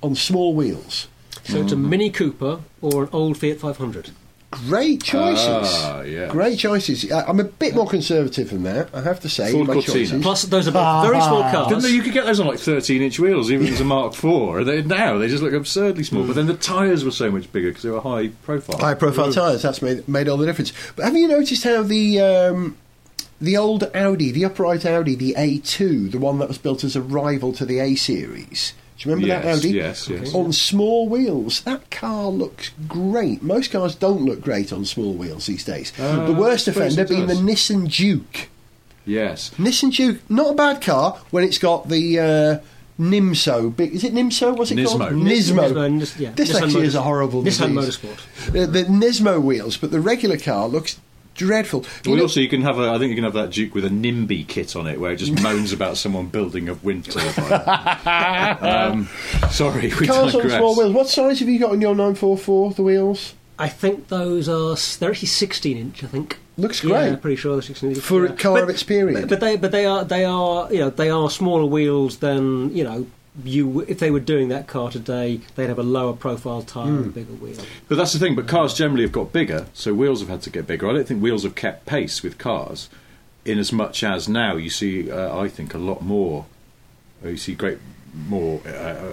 [SPEAKER 1] on small wheels.
[SPEAKER 2] So it's a mm. Mini Cooper or an old Fiat 500.
[SPEAKER 1] Great choices.
[SPEAKER 9] Ah, yes.
[SPEAKER 1] Great choices. I- I'm a bit more conservative than that, I have to say.
[SPEAKER 9] Ford
[SPEAKER 1] my
[SPEAKER 9] Cortina.
[SPEAKER 1] choices.
[SPEAKER 2] Plus, those are both very small cars.
[SPEAKER 9] Didn't they, you could get those on like 13 inch wheels, even if it a Mark IV. They, now they just look absurdly small, but then the tyres were so much bigger because they were high profile.
[SPEAKER 1] High profile tyres, that's made, made all the difference. But have you noticed how the. Um, the old Audi, the upright Audi, the A2, the one that was built as a rival to the A series. Do you remember that Audi?
[SPEAKER 9] yes, yes.
[SPEAKER 1] On small wheels, that car looks great. Most cars don't look great on small wheels these days.
[SPEAKER 9] Uh,
[SPEAKER 1] the worst offender being the. Nissan Juke.
[SPEAKER 9] Yes.
[SPEAKER 1] Nissan Juke, not a bad car when it's got the uh, Nimso. Is it Nimso? What's it called?
[SPEAKER 9] Nismo.
[SPEAKER 1] Nismo.
[SPEAKER 2] Nismo, Nis- yeah.
[SPEAKER 1] This
[SPEAKER 2] Nissan
[SPEAKER 1] actually is a
[SPEAKER 2] Motorsport.
[SPEAKER 1] horrible
[SPEAKER 2] Nissan
[SPEAKER 1] disease.
[SPEAKER 2] Motorsport.
[SPEAKER 1] Uh, the Nismo wheels, but the regular car looks dreadful. You
[SPEAKER 9] Well,
[SPEAKER 1] know-
[SPEAKER 9] also, you can have a. I think you can have that Juke with a NIMBY kit on it, where it just (laughs) moans about someone building a wind turbine. (laughs) um, sorry, we
[SPEAKER 1] cars on
[SPEAKER 9] digress.
[SPEAKER 1] small wheels. What size have you got on your 944? The wheels
[SPEAKER 2] I think those are s- they're actually 16 inch. I think
[SPEAKER 1] looks
[SPEAKER 2] Yeah,
[SPEAKER 1] great
[SPEAKER 2] I'm pretty sure they're 16 inch
[SPEAKER 1] for
[SPEAKER 2] yeah.
[SPEAKER 1] a car
[SPEAKER 2] But-
[SPEAKER 1] of its period.
[SPEAKER 2] But, but they but they are they are you know they are smaller wheels than you know you if they were doing that car today, they'd have a lower profile tyre and
[SPEAKER 9] Hmm.
[SPEAKER 2] a bigger wheel.
[SPEAKER 9] But that's the thing. But cars generally have got bigger, so wheels have had to get bigger. I don't think wheels have kept pace with cars, in as much as now you see. Uh, I think a lot more. uh, You see great more. Uh, uh,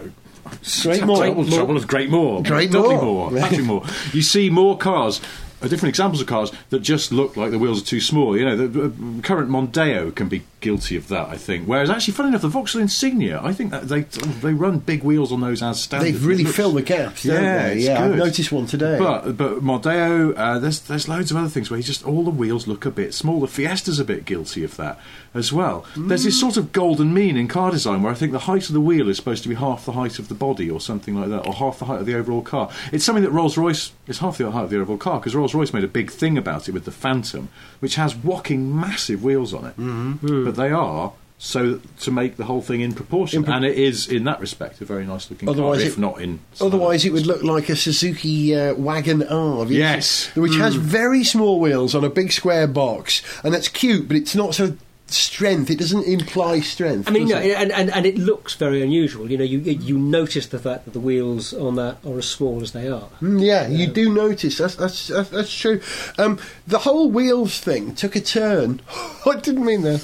[SPEAKER 1] Great more.
[SPEAKER 9] Trouble,
[SPEAKER 1] More.
[SPEAKER 9] trouble of Great More.
[SPEAKER 1] Great
[SPEAKER 9] Dudley
[SPEAKER 1] Moore.
[SPEAKER 9] Moore. Patrick Moore. You see more cars. Uh, different examples of cars that just look like the wheels are too small. You know, the, the current Mondeo can be guilty of that, I think. Whereas, actually, funny enough, the Vauxhall Insignia, I think that they they run big wheels on those as standard.
[SPEAKER 1] They've really
[SPEAKER 9] looks-
[SPEAKER 1] filled the gaps, don't
[SPEAKER 9] yeah,
[SPEAKER 1] they? Yeah, I've noticed one today.
[SPEAKER 9] But but Mondeo, uh, there's there's loads of other things where you just all the wheels look a bit small. The Fiesta's a bit guilty of that as well. There's this sort of golden mean in car design where I think the height of the wheel is supposed to be half the height of the body or something like that, or half the height of the overall car. It's something that Rolls Royce is half the height of the overall car because Rolls Royce made a big thing about it with the Phantom, which has whocking massive wheels on it, mm-hmm. But they are. So to make the whole thing in proportion, and it is in that respect a very nice looking car,
[SPEAKER 1] Otherwise
[SPEAKER 9] if
[SPEAKER 1] it-
[SPEAKER 9] not in
[SPEAKER 1] Otherwise, it would look like a Suzuki uh, Wagon R.
[SPEAKER 9] Yes.
[SPEAKER 1] seen- Which has
[SPEAKER 9] Mm.
[SPEAKER 1] very small wheels on a big square box. And that's cute, but it's not so strength. It doesn't imply strength.
[SPEAKER 2] I mean, no, and, and, and it looks very unusual. You know, you you notice the fact that the wheels on that are as small as they are.
[SPEAKER 1] Mm, yeah, you do notice. That's that's that's, that's true. Um, the whole wheels thing took a turn. (laughs) I didn't mean that.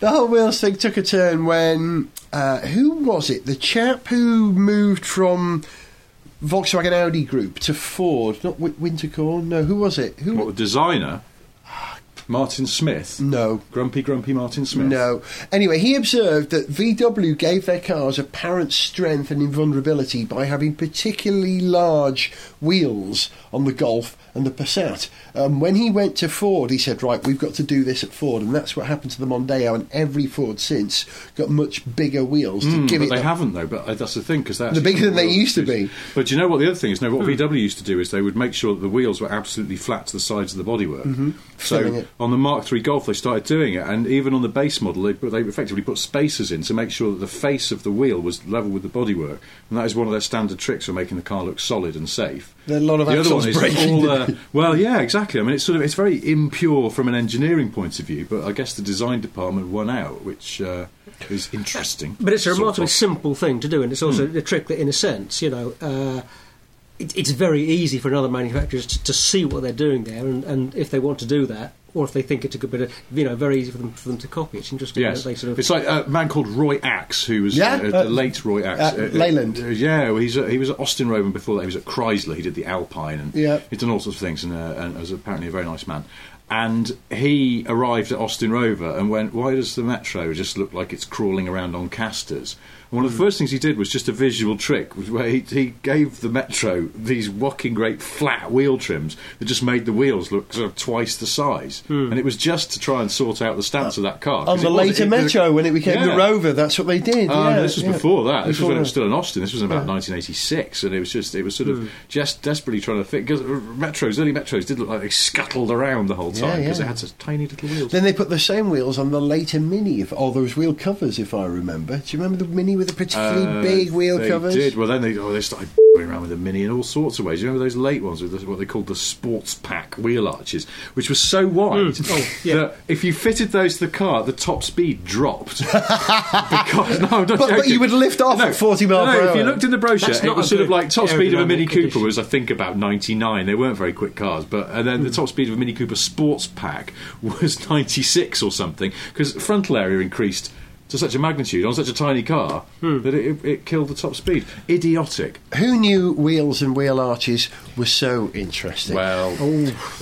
[SPEAKER 1] The whole wheels thing took a turn when uh, who was it? The chap who moved from Volkswagen Audi Group to Ford, not Wi- Winterkorn. No, who was it? Who?
[SPEAKER 9] What, the designer? Martin Smith?
[SPEAKER 1] No.
[SPEAKER 9] Grumpy, grumpy Martin Smith?
[SPEAKER 1] No. Anyway, he observed that VW gave their cars apparent strength and invulnerability by having particularly large wheels on the Golf and the Passat. Um, when he went to Ford, he said, "Right, we've got to do this at Ford," and that's what happened to the Mondeo. And every Ford since got much bigger wheels to
[SPEAKER 9] Mm,
[SPEAKER 1] give
[SPEAKER 9] but
[SPEAKER 1] it.
[SPEAKER 9] they
[SPEAKER 1] the-
[SPEAKER 9] haven't though. But uh, that's the thing because
[SPEAKER 1] The bigger than they used to be.
[SPEAKER 9] But you know what the other thing is? No, what
[SPEAKER 1] Hmm.
[SPEAKER 9] VW used to do is they would make sure that the wheels were absolutely flat to the sides of the bodywork.
[SPEAKER 1] Mhm.
[SPEAKER 9] So. On the Mark III Golf, they started doing it, and even on the base model, they, put, they effectively put spacers in to make sure that the face of the wheel was level with the bodywork, and that is one of their standard tricks for making the car look solid and safe.
[SPEAKER 1] There are a lot of
[SPEAKER 9] the other one is
[SPEAKER 1] breaking.
[SPEAKER 9] all, uh, well, yeah, exactly. I mean, it's sort of it's very impure from an engineering point of view, but I guess the design department won out, which uh, is interesting.
[SPEAKER 2] But it's a
[SPEAKER 9] sort
[SPEAKER 2] remarkably
[SPEAKER 9] of.
[SPEAKER 2] simple thing to do, and it's also a trick that, in a sense, you know, uh, it, it's very easy for another manufacturer to, to see what they're doing there, and, and if they want to do that, or if they think it's a good bit of, you know, very easy for them for them to copy. It's interesting
[SPEAKER 9] Yes,
[SPEAKER 2] that they sort of.
[SPEAKER 9] it's like a man called Roy Axe, who was
[SPEAKER 1] Yeah,
[SPEAKER 9] uh,
[SPEAKER 1] uh,
[SPEAKER 9] the late Roy Axe,
[SPEAKER 1] uh, Leyland.
[SPEAKER 9] uh, yeah, well, he's uh, he was at Austin Rover before that. He was at Chrysler. He did the Alpine, and
[SPEAKER 1] Yeah.
[SPEAKER 9] he's done all sorts of things, and, uh, and was apparently a very nice man. And he arrived at Austin Rover and went, "Why does the Metro just look like it's crawling around on casters?" One of the
[SPEAKER 1] Hmm.
[SPEAKER 9] first things he did was just a visual trick, where he, he gave the Metro these whocking great flat wheel trims that just made the wheels look sort of twice the size. And it was just to try and sort out the stance of that car.
[SPEAKER 1] On the
[SPEAKER 9] it was-
[SPEAKER 1] later
[SPEAKER 9] it-
[SPEAKER 1] Metro, when it became the Rover, that's what they did.
[SPEAKER 9] Oh,
[SPEAKER 1] yeah,
[SPEAKER 9] this was
[SPEAKER 1] yeah.
[SPEAKER 9] before that. This
[SPEAKER 1] Before
[SPEAKER 9] was when it was still in Austin. This was in about
[SPEAKER 1] Yeah.
[SPEAKER 9] 1986, and it was just it was sort of
[SPEAKER 1] Hmm.
[SPEAKER 9] just desperately trying to fit because metros, early metros, did look like they scuttled around the whole time because
[SPEAKER 1] yeah.
[SPEAKER 9] they had such tiny little wheels.
[SPEAKER 1] Then they put the same wheels on the later Mini, if, all those wheel covers, if I remember. Do you remember the Mini with the particularly
[SPEAKER 9] Uh,
[SPEAKER 1] big wheel
[SPEAKER 9] they
[SPEAKER 1] covers?
[SPEAKER 9] did. Well, then they oh, they started going around with the mini in all sorts of ways. You remember those late ones with the, what they called the sports pack wheel arches, which was so wide
[SPEAKER 2] Mm. Oh, yeah.
[SPEAKER 9] that if you fitted those to the car, the top speed dropped. (laughs) because no, I'm not
[SPEAKER 1] But- but you would lift off
[SPEAKER 9] no,
[SPEAKER 1] at 40 miles.
[SPEAKER 9] no,
[SPEAKER 1] per
[SPEAKER 9] If you looked in the brochure,
[SPEAKER 2] That's
[SPEAKER 9] it
[SPEAKER 2] not
[SPEAKER 9] was sort of like top speed of a Mini
[SPEAKER 2] aerodynamic
[SPEAKER 9] Cooper was I think about 99. They weren't very quick cars, but and then the
[SPEAKER 1] Hmm.
[SPEAKER 9] top speed of a Mini Cooper Sports Pack was 96 or something because frontal area increased. To such a magnitude on such a tiny car
[SPEAKER 1] Hmm.
[SPEAKER 9] that it, it killed the top speed. Idiotic.
[SPEAKER 1] Who knew wheels and wheel arches were so interesting?
[SPEAKER 9] Well,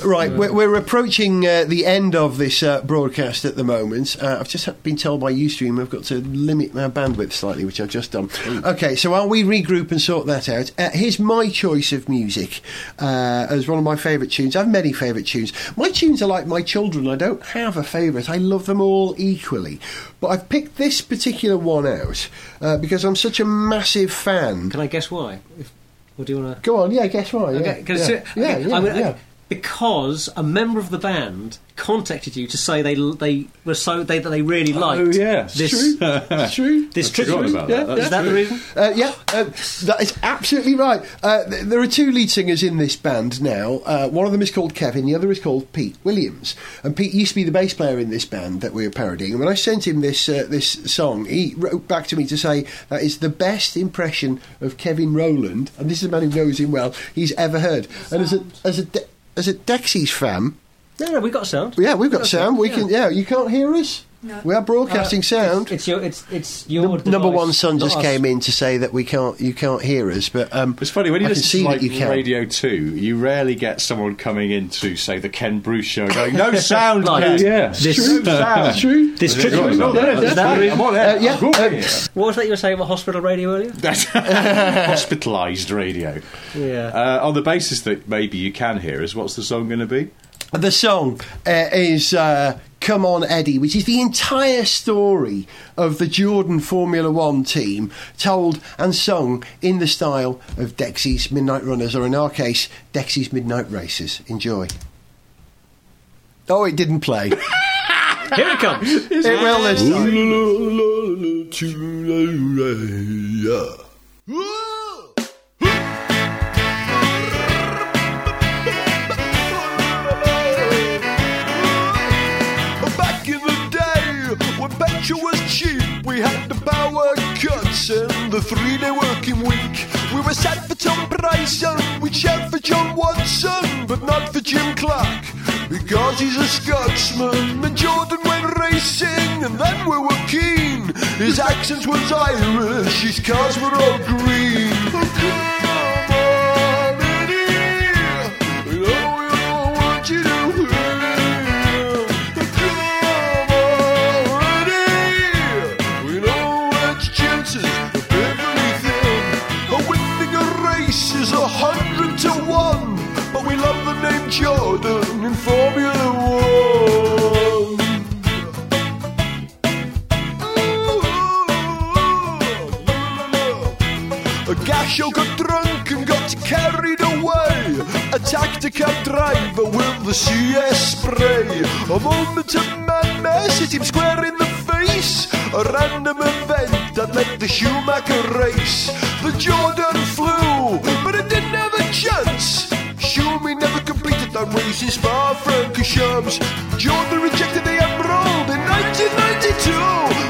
[SPEAKER 1] Right, we're, we're approaching uh, the end of this uh, broadcast at the moment. Uh, I've just been told by Ustream I've got to limit my bandwidth slightly, which I've just done. Okay, so while we regroup and sort that out, uh, here's my choice of music uh, as one of my favourite tunes. I have many favourite tunes. My tunes are like my children. I don't have a favourite. I love them all equally. But I've picked this particular one out uh, because I'm such a massive fan.
[SPEAKER 2] Can I guess why? If, or do you want to?
[SPEAKER 1] Go on, yeah, guess why? Yeah,
[SPEAKER 2] Okay,
[SPEAKER 1] yeah. yeah, yeah, yeah.
[SPEAKER 2] Because a member of the band contacted you to say they they were so they that they really liked.
[SPEAKER 9] Oh, yeah, it's
[SPEAKER 2] this
[SPEAKER 1] true. (laughs) It's true.
[SPEAKER 2] This
[SPEAKER 9] I
[SPEAKER 2] trip.
[SPEAKER 9] forgot about
[SPEAKER 1] Yeah,
[SPEAKER 9] that.
[SPEAKER 2] Is that the reason?
[SPEAKER 1] Uh, yeah, uh, that is absolutely right. Uh, th- there are two lead singers in this band now. Uh, one of them is called Kevin, the other is called Pete Williams. And Pete used to be the bass player in this band that we were parodying. And when I sent him this uh, this song, he wrote back to me to say that is the best impression of Kevin Rowland, and this is a man who knows him well, he's ever heard. And as a as a De- as it Dexys fam?
[SPEAKER 2] No, no, we got sound.
[SPEAKER 1] yeah, we've got sound. We
[SPEAKER 2] yeah.
[SPEAKER 1] can, yeah, you can't hear us.
[SPEAKER 11] No.
[SPEAKER 1] We are broadcasting
[SPEAKER 2] Uh,
[SPEAKER 1] sound.
[SPEAKER 2] It's, it's your it's it's your
[SPEAKER 1] Num- number one son just
[SPEAKER 2] us.
[SPEAKER 1] came in to say that we can't, you can't hear us, but um,
[SPEAKER 9] It's funny when you
[SPEAKER 1] I can
[SPEAKER 9] listen
[SPEAKER 1] see
[SPEAKER 9] to like
[SPEAKER 1] that you can.
[SPEAKER 9] Radio Two, you rarely get someone coming in to say the Ken Bruce show going no (laughs) sound.
[SPEAKER 2] Like,
[SPEAKER 9] Ken.
[SPEAKER 5] Yeah.
[SPEAKER 2] This,
[SPEAKER 9] no (laughs) sound.
[SPEAKER 1] True.
[SPEAKER 2] this
[SPEAKER 9] Yeah,
[SPEAKER 2] trip.
[SPEAKER 9] right,
[SPEAKER 2] Is
[SPEAKER 9] right.
[SPEAKER 2] that?
[SPEAKER 9] I'm on there.
[SPEAKER 1] Uh, yeah, uh.
[SPEAKER 2] What was that you were saying about hospital radio earlier? (laughs)
[SPEAKER 9] Hospitalised radio.
[SPEAKER 2] Yeah.
[SPEAKER 9] Uh, on the basis that maybe you can hear us, what's the song going to be?
[SPEAKER 1] The song uh, is uh, "Come On, Eddie," which is the entire story of the Jordan Formula One team, told and sung in the style of Dexy's Midnight Runners, or in our case, Dexy's Midnight Racers. Enjoy. Oh, it didn't play.
[SPEAKER 2] Here it comes.
[SPEAKER 1] it will this time.
[SPEAKER 17] The three-day working week. We were set for Tom and we shout for John Watson, but not for Jim Clark, because he's a Scotsman. And Jordan went racing, and then we were keen. His accent was Irish, his cars were all green. Jordan in Formula One. A Gachot got drunk and got carried away. Attacked a cab driver with the CS spray. A moment of madness hit him square in the face. A random event that led the Schumacher race. The Jordan flew, but it didn't have a chance. Schumi that race in Spa-Francorchamps. Jordan rejected the Emerald in 1992.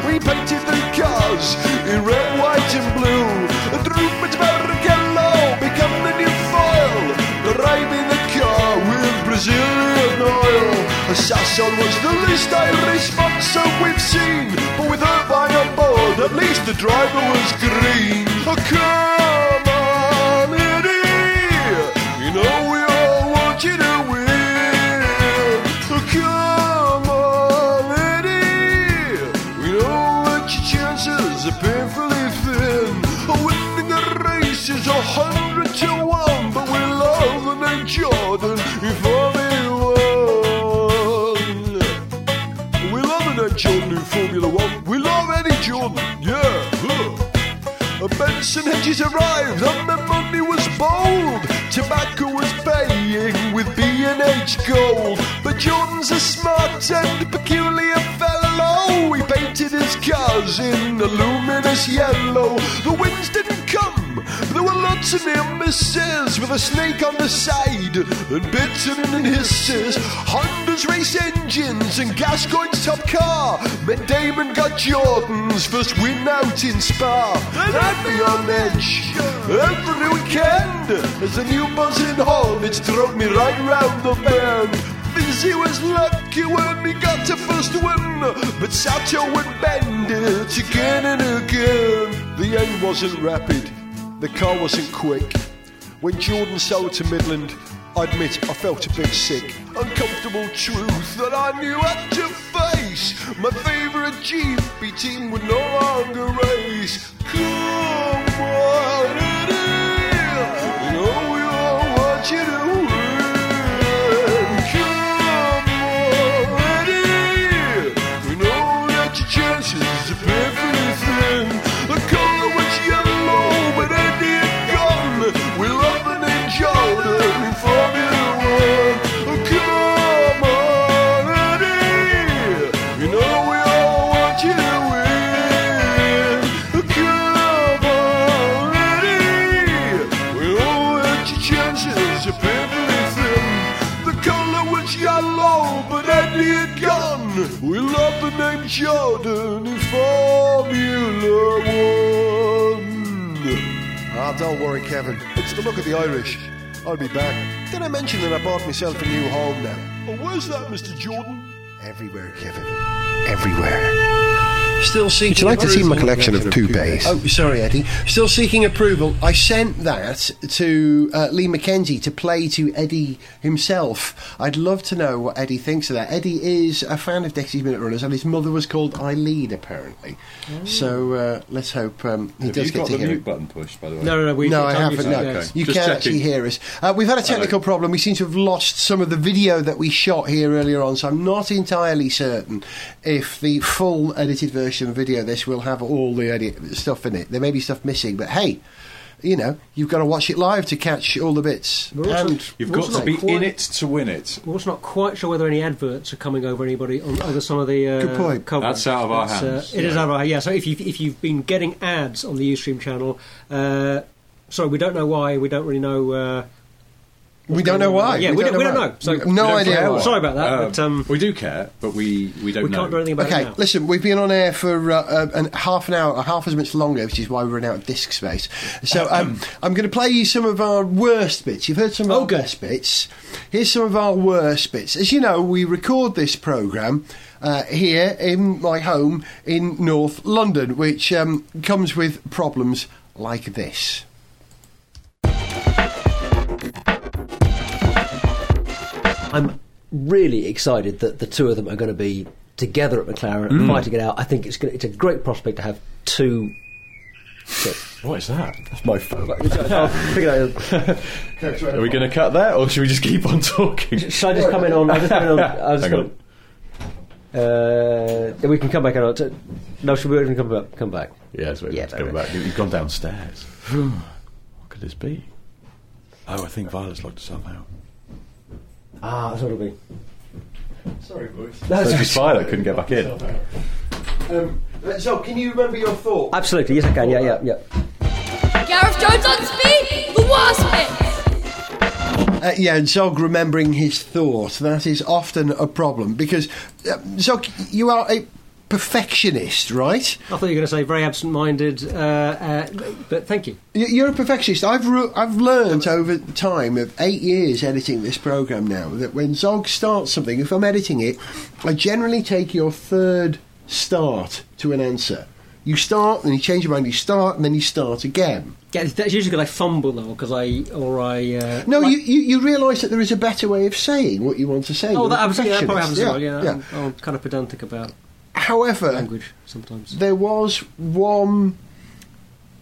[SPEAKER 17] We painted the cars in red, white, and blue. And Rubens Barrichello became the new foil, driving the car with Brazilian oil. A Sasol was the least Irish sponsor we've seen, but with Irvine on board, at least the driver was green. Oh, come on, Eddie, you know we is a hundred to one, but we love the name Jordan Formula One. We love the name Jordan in Formula One. We love Eddie Jordan, yeah. huh. Benson Hedges arrived and the money was bold. Tobacco was paying with B&H gold. But Jordan's a smart and peculiar fellow. He painted his cars in a luminous yellow. The winds didn't come, there were lots of near misses with a snake on the side and bitten in hisses. Honda's race engines and Gascoyne's top car. Matt Damon got Jordan's first win out in Spa. And I'd be on edge every weekend as a new buzzing horn. It's drove me right round the bend. Fizzy was lucky when he got the first win, but Sato would bend it again and again. The end wasn't rapid, the car wasn't quick. When Jordan sold to Midland, I admit I felt a bit sick. Uncomfortable truth that I knew had to face. My favourite GP team would no longer race. Come on, Eddie. You know we all Jordan in Formula One.
[SPEAKER 1] Ah, don't worry, Kevin. It's the look of the Irish. I'll be back. Did I mention that I bought myself a new home now?
[SPEAKER 17] Oh, where's that, Mr. Jordan?
[SPEAKER 1] Everywhere, Kevin. Everywhere. Still seeking.
[SPEAKER 7] Would you like to see my collection of toupees?
[SPEAKER 1] Oh, sorry, Eddie. Still seeking approval. I sent that to uh, Lee McKenzie to play to Eddie himself. I'd love to know what Eddie thinks of that. Eddie is a fan of Dexys Midnight Runners, and his mother was called Eileen, apparently. So uh, let's hope um, he
[SPEAKER 3] Have
[SPEAKER 1] does
[SPEAKER 3] you
[SPEAKER 1] get
[SPEAKER 3] got
[SPEAKER 1] to
[SPEAKER 3] the
[SPEAKER 1] hear
[SPEAKER 3] mute
[SPEAKER 1] it.
[SPEAKER 3] button pushed, by the way?
[SPEAKER 2] No, no, no. We,
[SPEAKER 1] no, I
[SPEAKER 2] can't
[SPEAKER 1] haven't. No,
[SPEAKER 2] that, yes.
[SPEAKER 1] you
[SPEAKER 3] Just
[SPEAKER 1] can't
[SPEAKER 3] checking.
[SPEAKER 1] actually hear us. Uh, we've had a technical problem. We seem to have lost some of the video that we shot here earlier on, so I'm not entirely certain if the full edited version of video of this will have all the edit stuff in it. There may be stuff missing, but hey. You know, you've got to watch it live to catch all the bits.
[SPEAKER 2] We're also-
[SPEAKER 1] and
[SPEAKER 3] You've got to be
[SPEAKER 2] quite-
[SPEAKER 3] in it to win it.
[SPEAKER 2] We're also not quite sure whether any adverts are coming over anybody on over some of the uh,
[SPEAKER 1] Good point.
[SPEAKER 2] coverage.
[SPEAKER 3] That's out of our
[SPEAKER 2] It's,
[SPEAKER 3] hands.
[SPEAKER 2] Uh, it is out of our yeah. So if you if you've been getting ads on the UStream channel, uh, sorry, we don't know why. We don't really know.
[SPEAKER 1] We don't know why.
[SPEAKER 2] Yeah, we, don't, we don't know. So
[SPEAKER 1] no
[SPEAKER 3] We don't
[SPEAKER 1] idea.
[SPEAKER 3] care
[SPEAKER 1] why.
[SPEAKER 3] why.
[SPEAKER 2] Sorry about that,
[SPEAKER 3] Um,
[SPEAKER 2] but um,
[SPEAKER 3] we do care, but we, we don't
[SPEAKER 2] we
[SPEAKER 3] know.
[SPEAKER 2] can't do anything about
[SPEAKER 1] Okay,
[SPEAKER 2] it now.
[SPEAKER 1] listen, we've been on air for uh, uh, an half an hour, half as much longer, which is why we're running out of disk space. So um, I'm going to play you some of our worst bits. You've heard some of our best bits. Here's some of our worst bits. As you know, we record this programme uh, here in my home in North London, which um, comes with problems like this.
[SPEAKER 18] I'm really excited that the two of them are going to be together at McLaren and
[SPEAKER 3] Mm.
[SPEAKER 18] fighting it out. I think it's going it's a great prospect to have two.
[SPEAKER 3] What is that?
[SPEAKER 18] That's my phone. (laughs) I'll figure it out.
[SPEAKER 3] Are we going to cut that, or should we just keep on talking?
[SPEAKER 18] Should I just come in on? I'll just come in on. I'll (laughs) just
[SPEAKER 3] Hang
[SPEAKER 18] come, Uh, we can come back on. to- No, should we even come back? Come back.
[SPEAKER 3] Yes, wait,
[SPEAKER 18] Yeah,
[SPEAKER 3] let's go
[SPEAKER 18] okay.
[SPEAKER 3] back. You've gone downstairs. (sighs) what could this be? Oh, I think Violet's locked herself out.
[SPEAKER 18] Ah, that's what it'll be.
[SPEAKER 1] Sorry, boys.
[SPEAKER 18] That's
[SPEAKER 3] so just Violet couldn't get back in.
[SPEAKER 1] Um, so, can you remember your thought?
[SPEAKER 18] Absolutely, yes, I can. Yeah, yeah, yeah.
[SPEAKER 13] Gareth Jones on speed, the worst bit.
[SPEAKER 1] Uh, yeah, and Zog remembering his thought, that is often a problem because, uh, Zog, you are a perfectionist, right?
[SPEAKER 2] I thought you were going to say very absent-minded, uh, uh, but thank you.
[SPEAKER 1] You're a perfectionist. I've I've learned over time of eight years editing this program now that when Zog starts something, if I'm editing it, I generally take your third start to an answer. You start, then you change your mind. You start, and then you start again.
[SPEAKER 2] Yeah, that's usually because I fumble though, because I or I. Uh,
[SPEAKER 1] No,
[SPEAKER 2] like-
[SPEAKER 1] you, you, you realise that there is a better way of saying what you want to say.
[SPEAKER 2] Oh, that, that probably happens as well. Yeah, I'm, I'm kind of pedantic about
[SPEAKER 1] However,
[SPEAKER 2] language sometimes.
[SPEAKER 1] there was one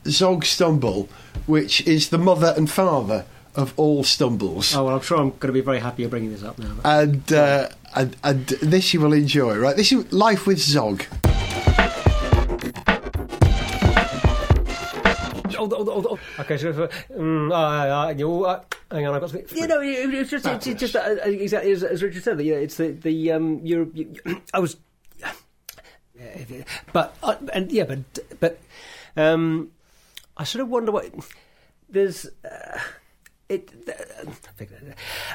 [SPEAKER 1] Zog stumble, which is the mother and father of all stumbles.
[SPEAKER 2] Oh well, I'm sure I'm going to be very happy you're bringing this up now.
[SPEAKER 1] And, uh, and and this you will enjoy, right? This is life with Zog.
[SPEAKER 2] Oh, oh, oh, oh. Okay, so uh, mm, uh, uh, you, uh, hang on, I've got something.
[SPEAKER 18] You know, it- it's just, it's, it's just uh, exactly as, as Richard said. That, yeah, it's the the um. You're, you, (clears throat) I was,
[SPEAKER 2] but uh, and yeah, but but um, I sort of wonder what
[SPEAKER 18] there's. Uh, it,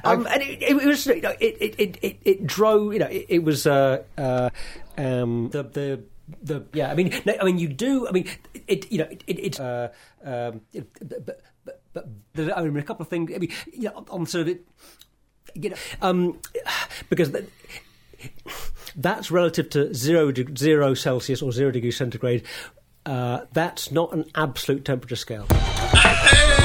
[SPEAKER 18] um, and it, it was you know, it, it, it, it, drove you know it,
[SPEAKER 2] it was uh, uh, um, the the the yeah. I mean, I mean, you do. I mean, it you know it it, uh, um, but, but, but, I mean, a couple of things. I mean, you know, on sort of it, you know, um, because. That's relative to zero de- zero Celsius or zero degrees centigrade. Uh, that's not an absolute temperature scale. I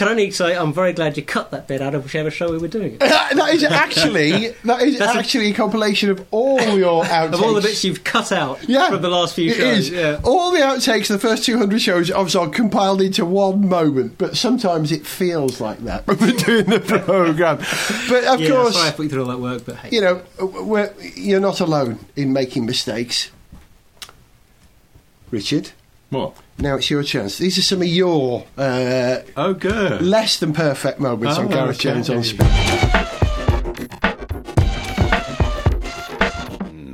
[SPEAKER 2] can only say I'm very glad you cut that bit out of whichever show we were doing it. (laughs)
[SPEAKER 1] that is (laughs) actually that is
[SPEAKER 2] That's
[SPEAKER 1] actually a, compilation of all your outtakes. (laughs)
[SPEAKER 2] of all the bits you've cut out
[SPEAKER 1] yeah,
[SPEAKER 2] from the last few
[SPEAKER 1] it
[SPEAKER 2] shows.
[SPEAKER 1] is.
[SPEAKER 2] Yeah.
[SPEAKER 1] All the outtakes of the first 200 shows of Zog compiled into one moment, but sometimes it feels like that when we're doing the programme. But of
[SPEAKER 2] yeah,
[SPEAKER 1] course,
[SPEAKER 2] sorry I put you through all that work, but hey.
[SPEAKER 1] you know, we're, you're not alone in making mistakes. Richard?
[SPEAKER 3] What?
[SPEAKER 1] Now it's your chance. These are some of your uh,
[SPEAKER 3] oh, good.
[SPEAKER 1] less than perfect moments
[SPEAKER 3] Oh,
[SPEAKER 1] on Gareth
[SPEAKER 3] okay.
[SPEAKER 1] Jones on Speed.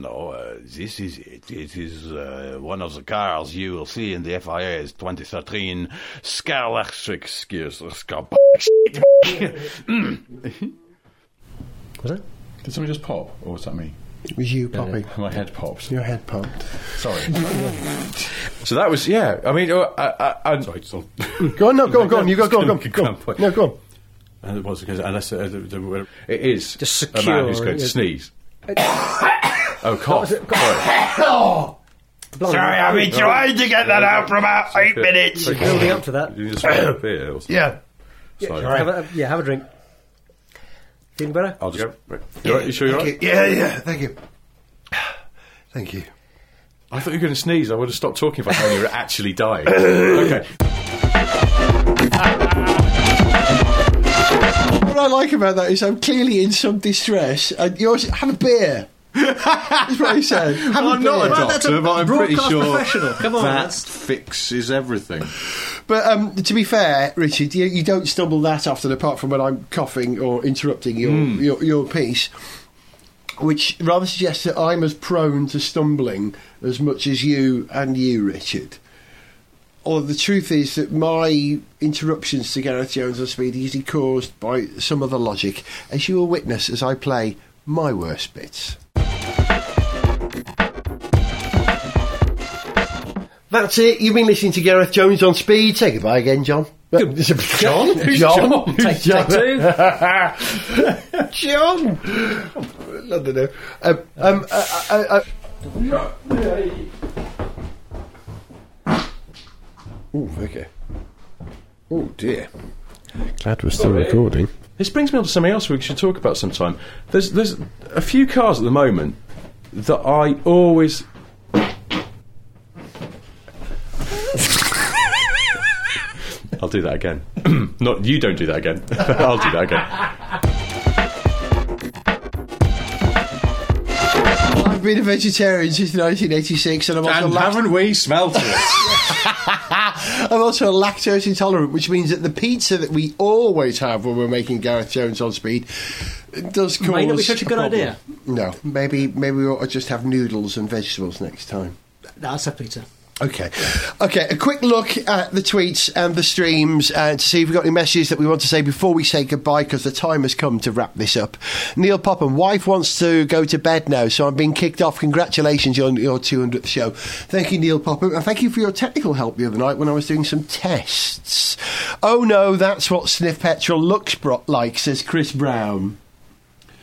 [SPEAKER 19] No, uh, this is it. It is uh, one of the cars you will see in the FIA's 2013 Scarlectric Skiers. (laughs)
[SPEAKER 18] Was it?
[SPEAKER 9] Did somebody just pop, or was that me?
[SPEAKER 1] It was you, Poppy.
[SPEAKER 9] My head popped.
[SPEAKER 1] Your head popped.
[SPEAKER 9] Sorry. (laughs)
[SPEAKER 20] So that was yeah. I mean, uh, I, I, I,
[SPEAKER 9] Sorry, still.
[SPEAKER 1] Go on, no, go on, go on. You go, go on, go on. Go on. No, go on.
[SPEAKER 9] And it was because unless uh, the, the,
[SPEAKER 20] it is
[SPEAKER 2] Just
[SPEAKER 20] a man
[SPEAKER 2] secure,
[SPEAKER 20] who's going to
[SPEAKER 2] yeah.
[SPEAKER 20] sneeze. oh, cough. Sorry.
[SPEAKER 2] Blimey.
[SPEAKER 7] Sorry, I've been trying to get that out for about eight minutes.
[SPEAKER 2] We're building up to that.
[SPEAKER 20] You just beer or something?
[SPEAKER 7] Yeah.
[SPEAKER 20] Sorry.
[SPEAKER 2] Have a, yeah, have a drink. Feeling better?
[SPEAKER 20] I'll just. You, all right? you sure you're right?
[SPEAKER 1] Yeah, yeah, thank you. (sighs) Thank you.
[SPEAKER 20] I thought you were going to sneeze. I would have stopped talking if I knew you were actually dying. (coughs) okay.
[SPEAKER 1] What I like about that is I'm clearly in some distress, and yours have a beer. (laughs) That's what he said. Have
[SPEAKER 9] Well,
[SPEAKER 1] a
[SPEAKER 9] I'm not a
[SPEAKER 1] beer.
[SPEAKER 9] doctor, but I'm pretty sure
[SPEAKER 2] professional. Come on,
[SPEAKER 9] that
[SPEAKER 2] that's-
[SPEAKER 9] fixes everything.
[SPEAKER 1] But um, to be fair, Richard, you, you don't stumble that often, apart from when I'm coughing or interrupting your, your, your piece, which rather suggests that I'm as prone to stumbling as much as you and you, Richard. Or the truth is that my interruptions to Gareth Jones on speed are usually caused by some other logic, as you will witness as I play my worst bits. That's it. You've been listening to Gareth Jones on speed. Say goodbye again, John. (laughs)
[SPEAKER 2] John?
[SPEAKER 1] John?
[SPEAKER 2] Who's
[SPEAKER 1] John?
[SPEAKER 2] John? Take- take two. (laughs)
[SPEAKER 1] John. I don't know. Um, um, uh, uh, uh, oh, okay. Oh dear. Glad we're still recording.
[SPEAKER 20] This brings me on to something else we should talk about sometime. There's there's a few cars at the moment that I always. I'll do that again. (clears throat) Not you. Don't do that again. (laughs) I'll do that again.
[SPEAKER 1] I've been a vegetarian since 1986, and I'm also
[SPEAKER 9] And
[SPEAKER 1] lact-
[SPEAKER 9] haven't we smelt it? (laughs)
[SPEAKER 1] I'm also a lactose intolerant, which means that the pizza that we always have when we're making Gareth Jones on speed uh, does cause.
[SPEAKER 2] May not be such a good
[SPEAKER 1] problem.
[SPEAKER 2] idea.
[SPEAKER 1] No, maybe maybe we ought to just have noodles and vegetables next time.
[SPEAKER 2] That's a pizza.
[SPEAKER 1] Okay. Okay, a quick look at the tweets and the streams uh, to see if we've got any messages that we want to say before we say goodbye because the time has come to wrap this up. Neil Popham, wife wants to go to bed now, so I'm being kicked off. Congratulations on your 200th show. Thank you, Neil Popham, and thank you for your technical help the other night when I was doing some tests. Oh no, that's what Sniff Petrol looks bro- like, says Chris Brown.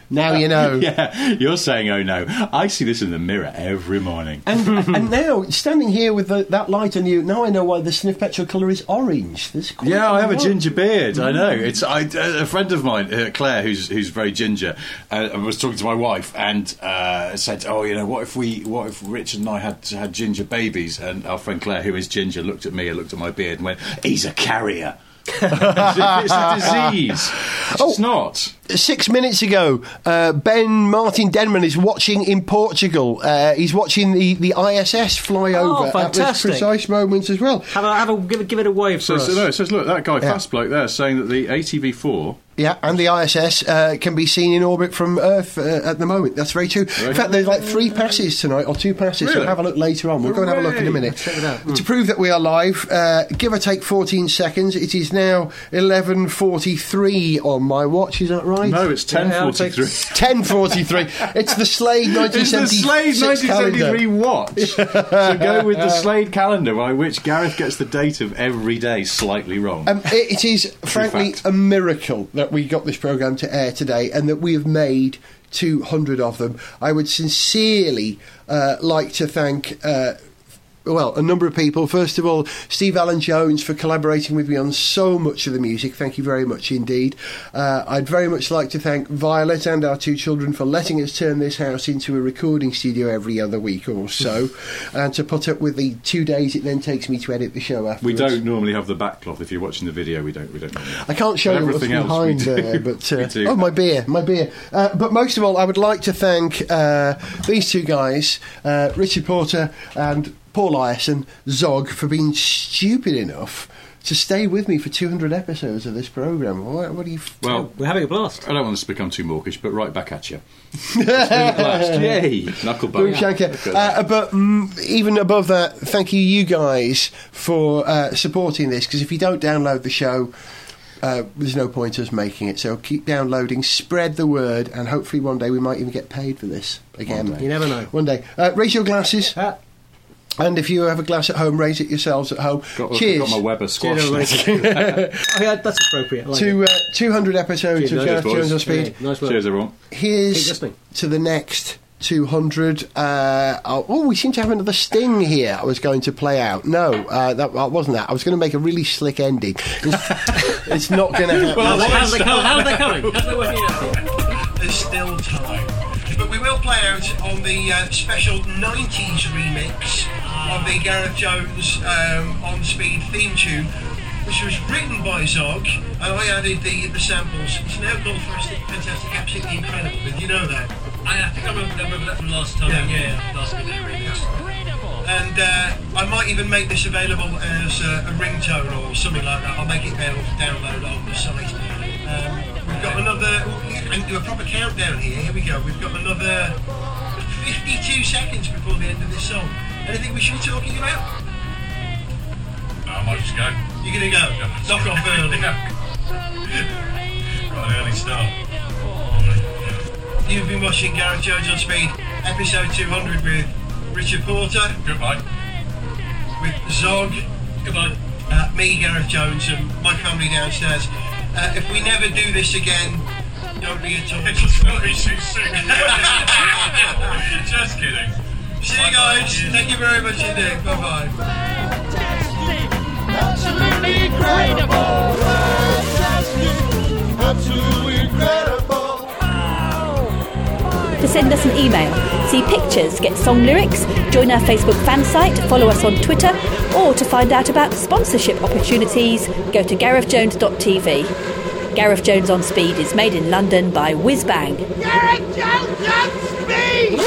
[SPEAKER 1] Now you know. (laughs)
[SPEAKER 9] yeah, you're saying, oh no. I see this in the mirror every morning.
[SPEAKER 1] And, (laughs) and now, standing here with the, that light on you, now I know why the sniff petrol colour is orange. Quite
[SPEAKER 9] Yeah, I have a ginger beard. I know. It's I, a friend of mine, uh, Claire, who's who's very ginger. Uh, I was talking to my wife and uh, said, "Oh, you know, what if we, what if Richard and I had had ginger babies?" And our friend Claire, who is ginger, looked at me and looked at my beard and went, "He's a carrier." It's a disease. It's not.
[SPEAKER 1] Six minutes ago, uh, Ben Martin Denman is watching in Portugal. Uh, he's watching the, the ISS fly
[SPEAKER 2] Oh,
[SPEAKER 1] over at this
[SPEAKER 2] fantastic.
[SPEAKER 1] precise moment as well.
[SPEAKER 2] Have a, have a give, it- give it a wave
[SPEAKER 9] So,
[SPEAKER 2] for
[SPEAKER 9] so
[SPEAKER 2] us.
[SPEAKER 9] no, it says, look, that guy,
[SPEAKER 1] Yeah.
[SPEAKER 9] fast bloke there, saying that the ATV4
[SPEAKER 1] Yeah, and the ISS uh, can be seen in orbit from Earth uh, at the moment. That's very true. In fact, there's like three passes tonight, or two passes. So
[SPEAKER 9] Really?
[SPEAKER 1] have a look later on. We'll go and have a look in a minute.
[SPEAKER 2] Check it out.
[SPEAKER 1] To prove that we are live, uh, give or take 14 seconds. It is now 11:43 on my watch. Is that right?
[SPEAKER 9] No, it's
[SPEAKER 2] Yeah, I'll take-
[SPEAKER 9] 1043.
[SPEAKER 1] 10:43. (laughs) it's the Slade
[SPEAKER 9] It's the
[SPEAKER 1] 1973
[SPEAKER 9] Slade 1973
[SPEAKER 1] calendar.
[SPEAKER 9] watch. (laughs) so go with the Slade calendar, by which Gareth gets the date of every day slightly wrong.
[SPEAKER 1] Um, it, it is frankly
[SPEAKER 9] fact.
[SPEAKER 1] a miracle that we got this program to air today, and that we have made 200 of them. I would sincerely uh, like to thank. Uh, well, a number of people. First of all, Steve Allen Jones for collaborating with me on so much of the music. Thank you very much indeed. Uh, I'd very much like to thank Violet and our two children for letting us turn this house into a recording studio every other week or so, (laughs) and to put up with the two days it then takes me to edit the show
[SPEAKER 9] after.
[SPEAKER 1] we
[SPEAKER 9] don't normally have the backcloth. If you're watching the video, we don't. We don't.
[SPEAKER 1] I can't show you what's behind there, (laughs) but uh, oh, my beer, my beer. Uh, but most of all, I would like to thank uh, these two guys, uh, Richard Porter and Paul Ireson, Zog, for being stupid enough to stay with me for 200 episodes of this program. What, what do you? F-
[SPEAKER 9] Well,
[SPEAKER 2] We're having a blast.
[SPEAKER 9] I don't want this to become too mawkish, but right back at you. (laughs) It's been a blast. Yay! Knuckle
[SPEAKER 1] Boom Uh, but mm, even above that, thank you, you guys, for uh, supporting this. Because if you don't download the show,
[SPEAKER 9] uh, there's no point us making it. So keep downloading, spread the word, and hopefully one day we might even get paid for this again.
[SPEAKER 2] You never know.
[SPEAKER 9] One day. Uh, raise your glasses. And if you have a glass at home, raise it yourselves at home.
[SPEAKER 21] Got,
[SPEAKER 9] Cheers.
[SPEAKER 21] got my Weber squash.
[SPEAKER 2] Cheers, (laughs) (laughs) oh, yeah, that's appropriate. I like
[SPEAKER 9] to uh, 200 episodes
[SPEAKER 2] Cheers,
[SPEAKER 9] of
[SPEAKER 2] guys.
[SPEAKER 9] Gareth. Jones on Speed.
[SPEAKER 2] Yeah, nice work.
[SPEAKER 21] Cheers, everyone.
[SPEAKER 9] Here's to the next 200. Uh, oh, oh, we seem to have another sting here. I was going to play out. No, uh, that wasn't that. I was going to make a really slick ending. It's, (laughs) it's not going to happen.
[SPEAKER 2] Well, how's they coming? How's they coming? How's they working out?
[SPEAKER 1] There's still time. But we will play out on the uh, special 90s remix of the Gareth Jones um, On Speed theme tune, which was written by Zog, and I added the, the samples. It's now called Fantastic, fantastic Absolutely Incredible. Did you know that?
[SPEAKER 22] I think I remember, I remember that from last time.
[SPEAKER 1] Yeah.
[SPEAKER 22] Yeah, yeah last week. remix.
[SPEAKER 1] And uh, I might even make this available as a, a ringtone or something like that. I'll make it available for download on the site. Um, we've got another, and do a proper countdown here. Here we go. We've got another 52 seconds before the end of this song. Anything we should be talking about?
[SPEAKER 22] I might just go.
[SPEAKER 1] You're gonna go. Knock off early. (laughs)
[SPEAKER 22] An early start.
[SPEAKER 1] You've been watching Gareth Jones on Speed, episode 200 with Richard Porter.
[SPEAKER 22] Goodbye.
[SPEAKER 1] With Zog.
[SPEAKER 22] Goodbye.
[SPEAKER 1] Uh, me, Gareth Jones, and my family downstairs. Uh, if we never do this again, don't be at all.
[SPEAKER 22] It's not be too soon. Just kidding.
[SPEAKER 1] See you guys. Thank you very much indeed. Bye bye.
[SPEAKER 7] Absolutely incredible. Fantastic. Absolutely incredible.
[SPEAKER 4] To send us an email, see pictures, get song lyrics, join our Facebook fan site, follow us on Twitter, or to find out about sponsorship opportunities, go to garethjones.tv. Gareth Jones on Speed is made in London by Whizbang.
[SPEAKER 7] Gareth Jones on speed!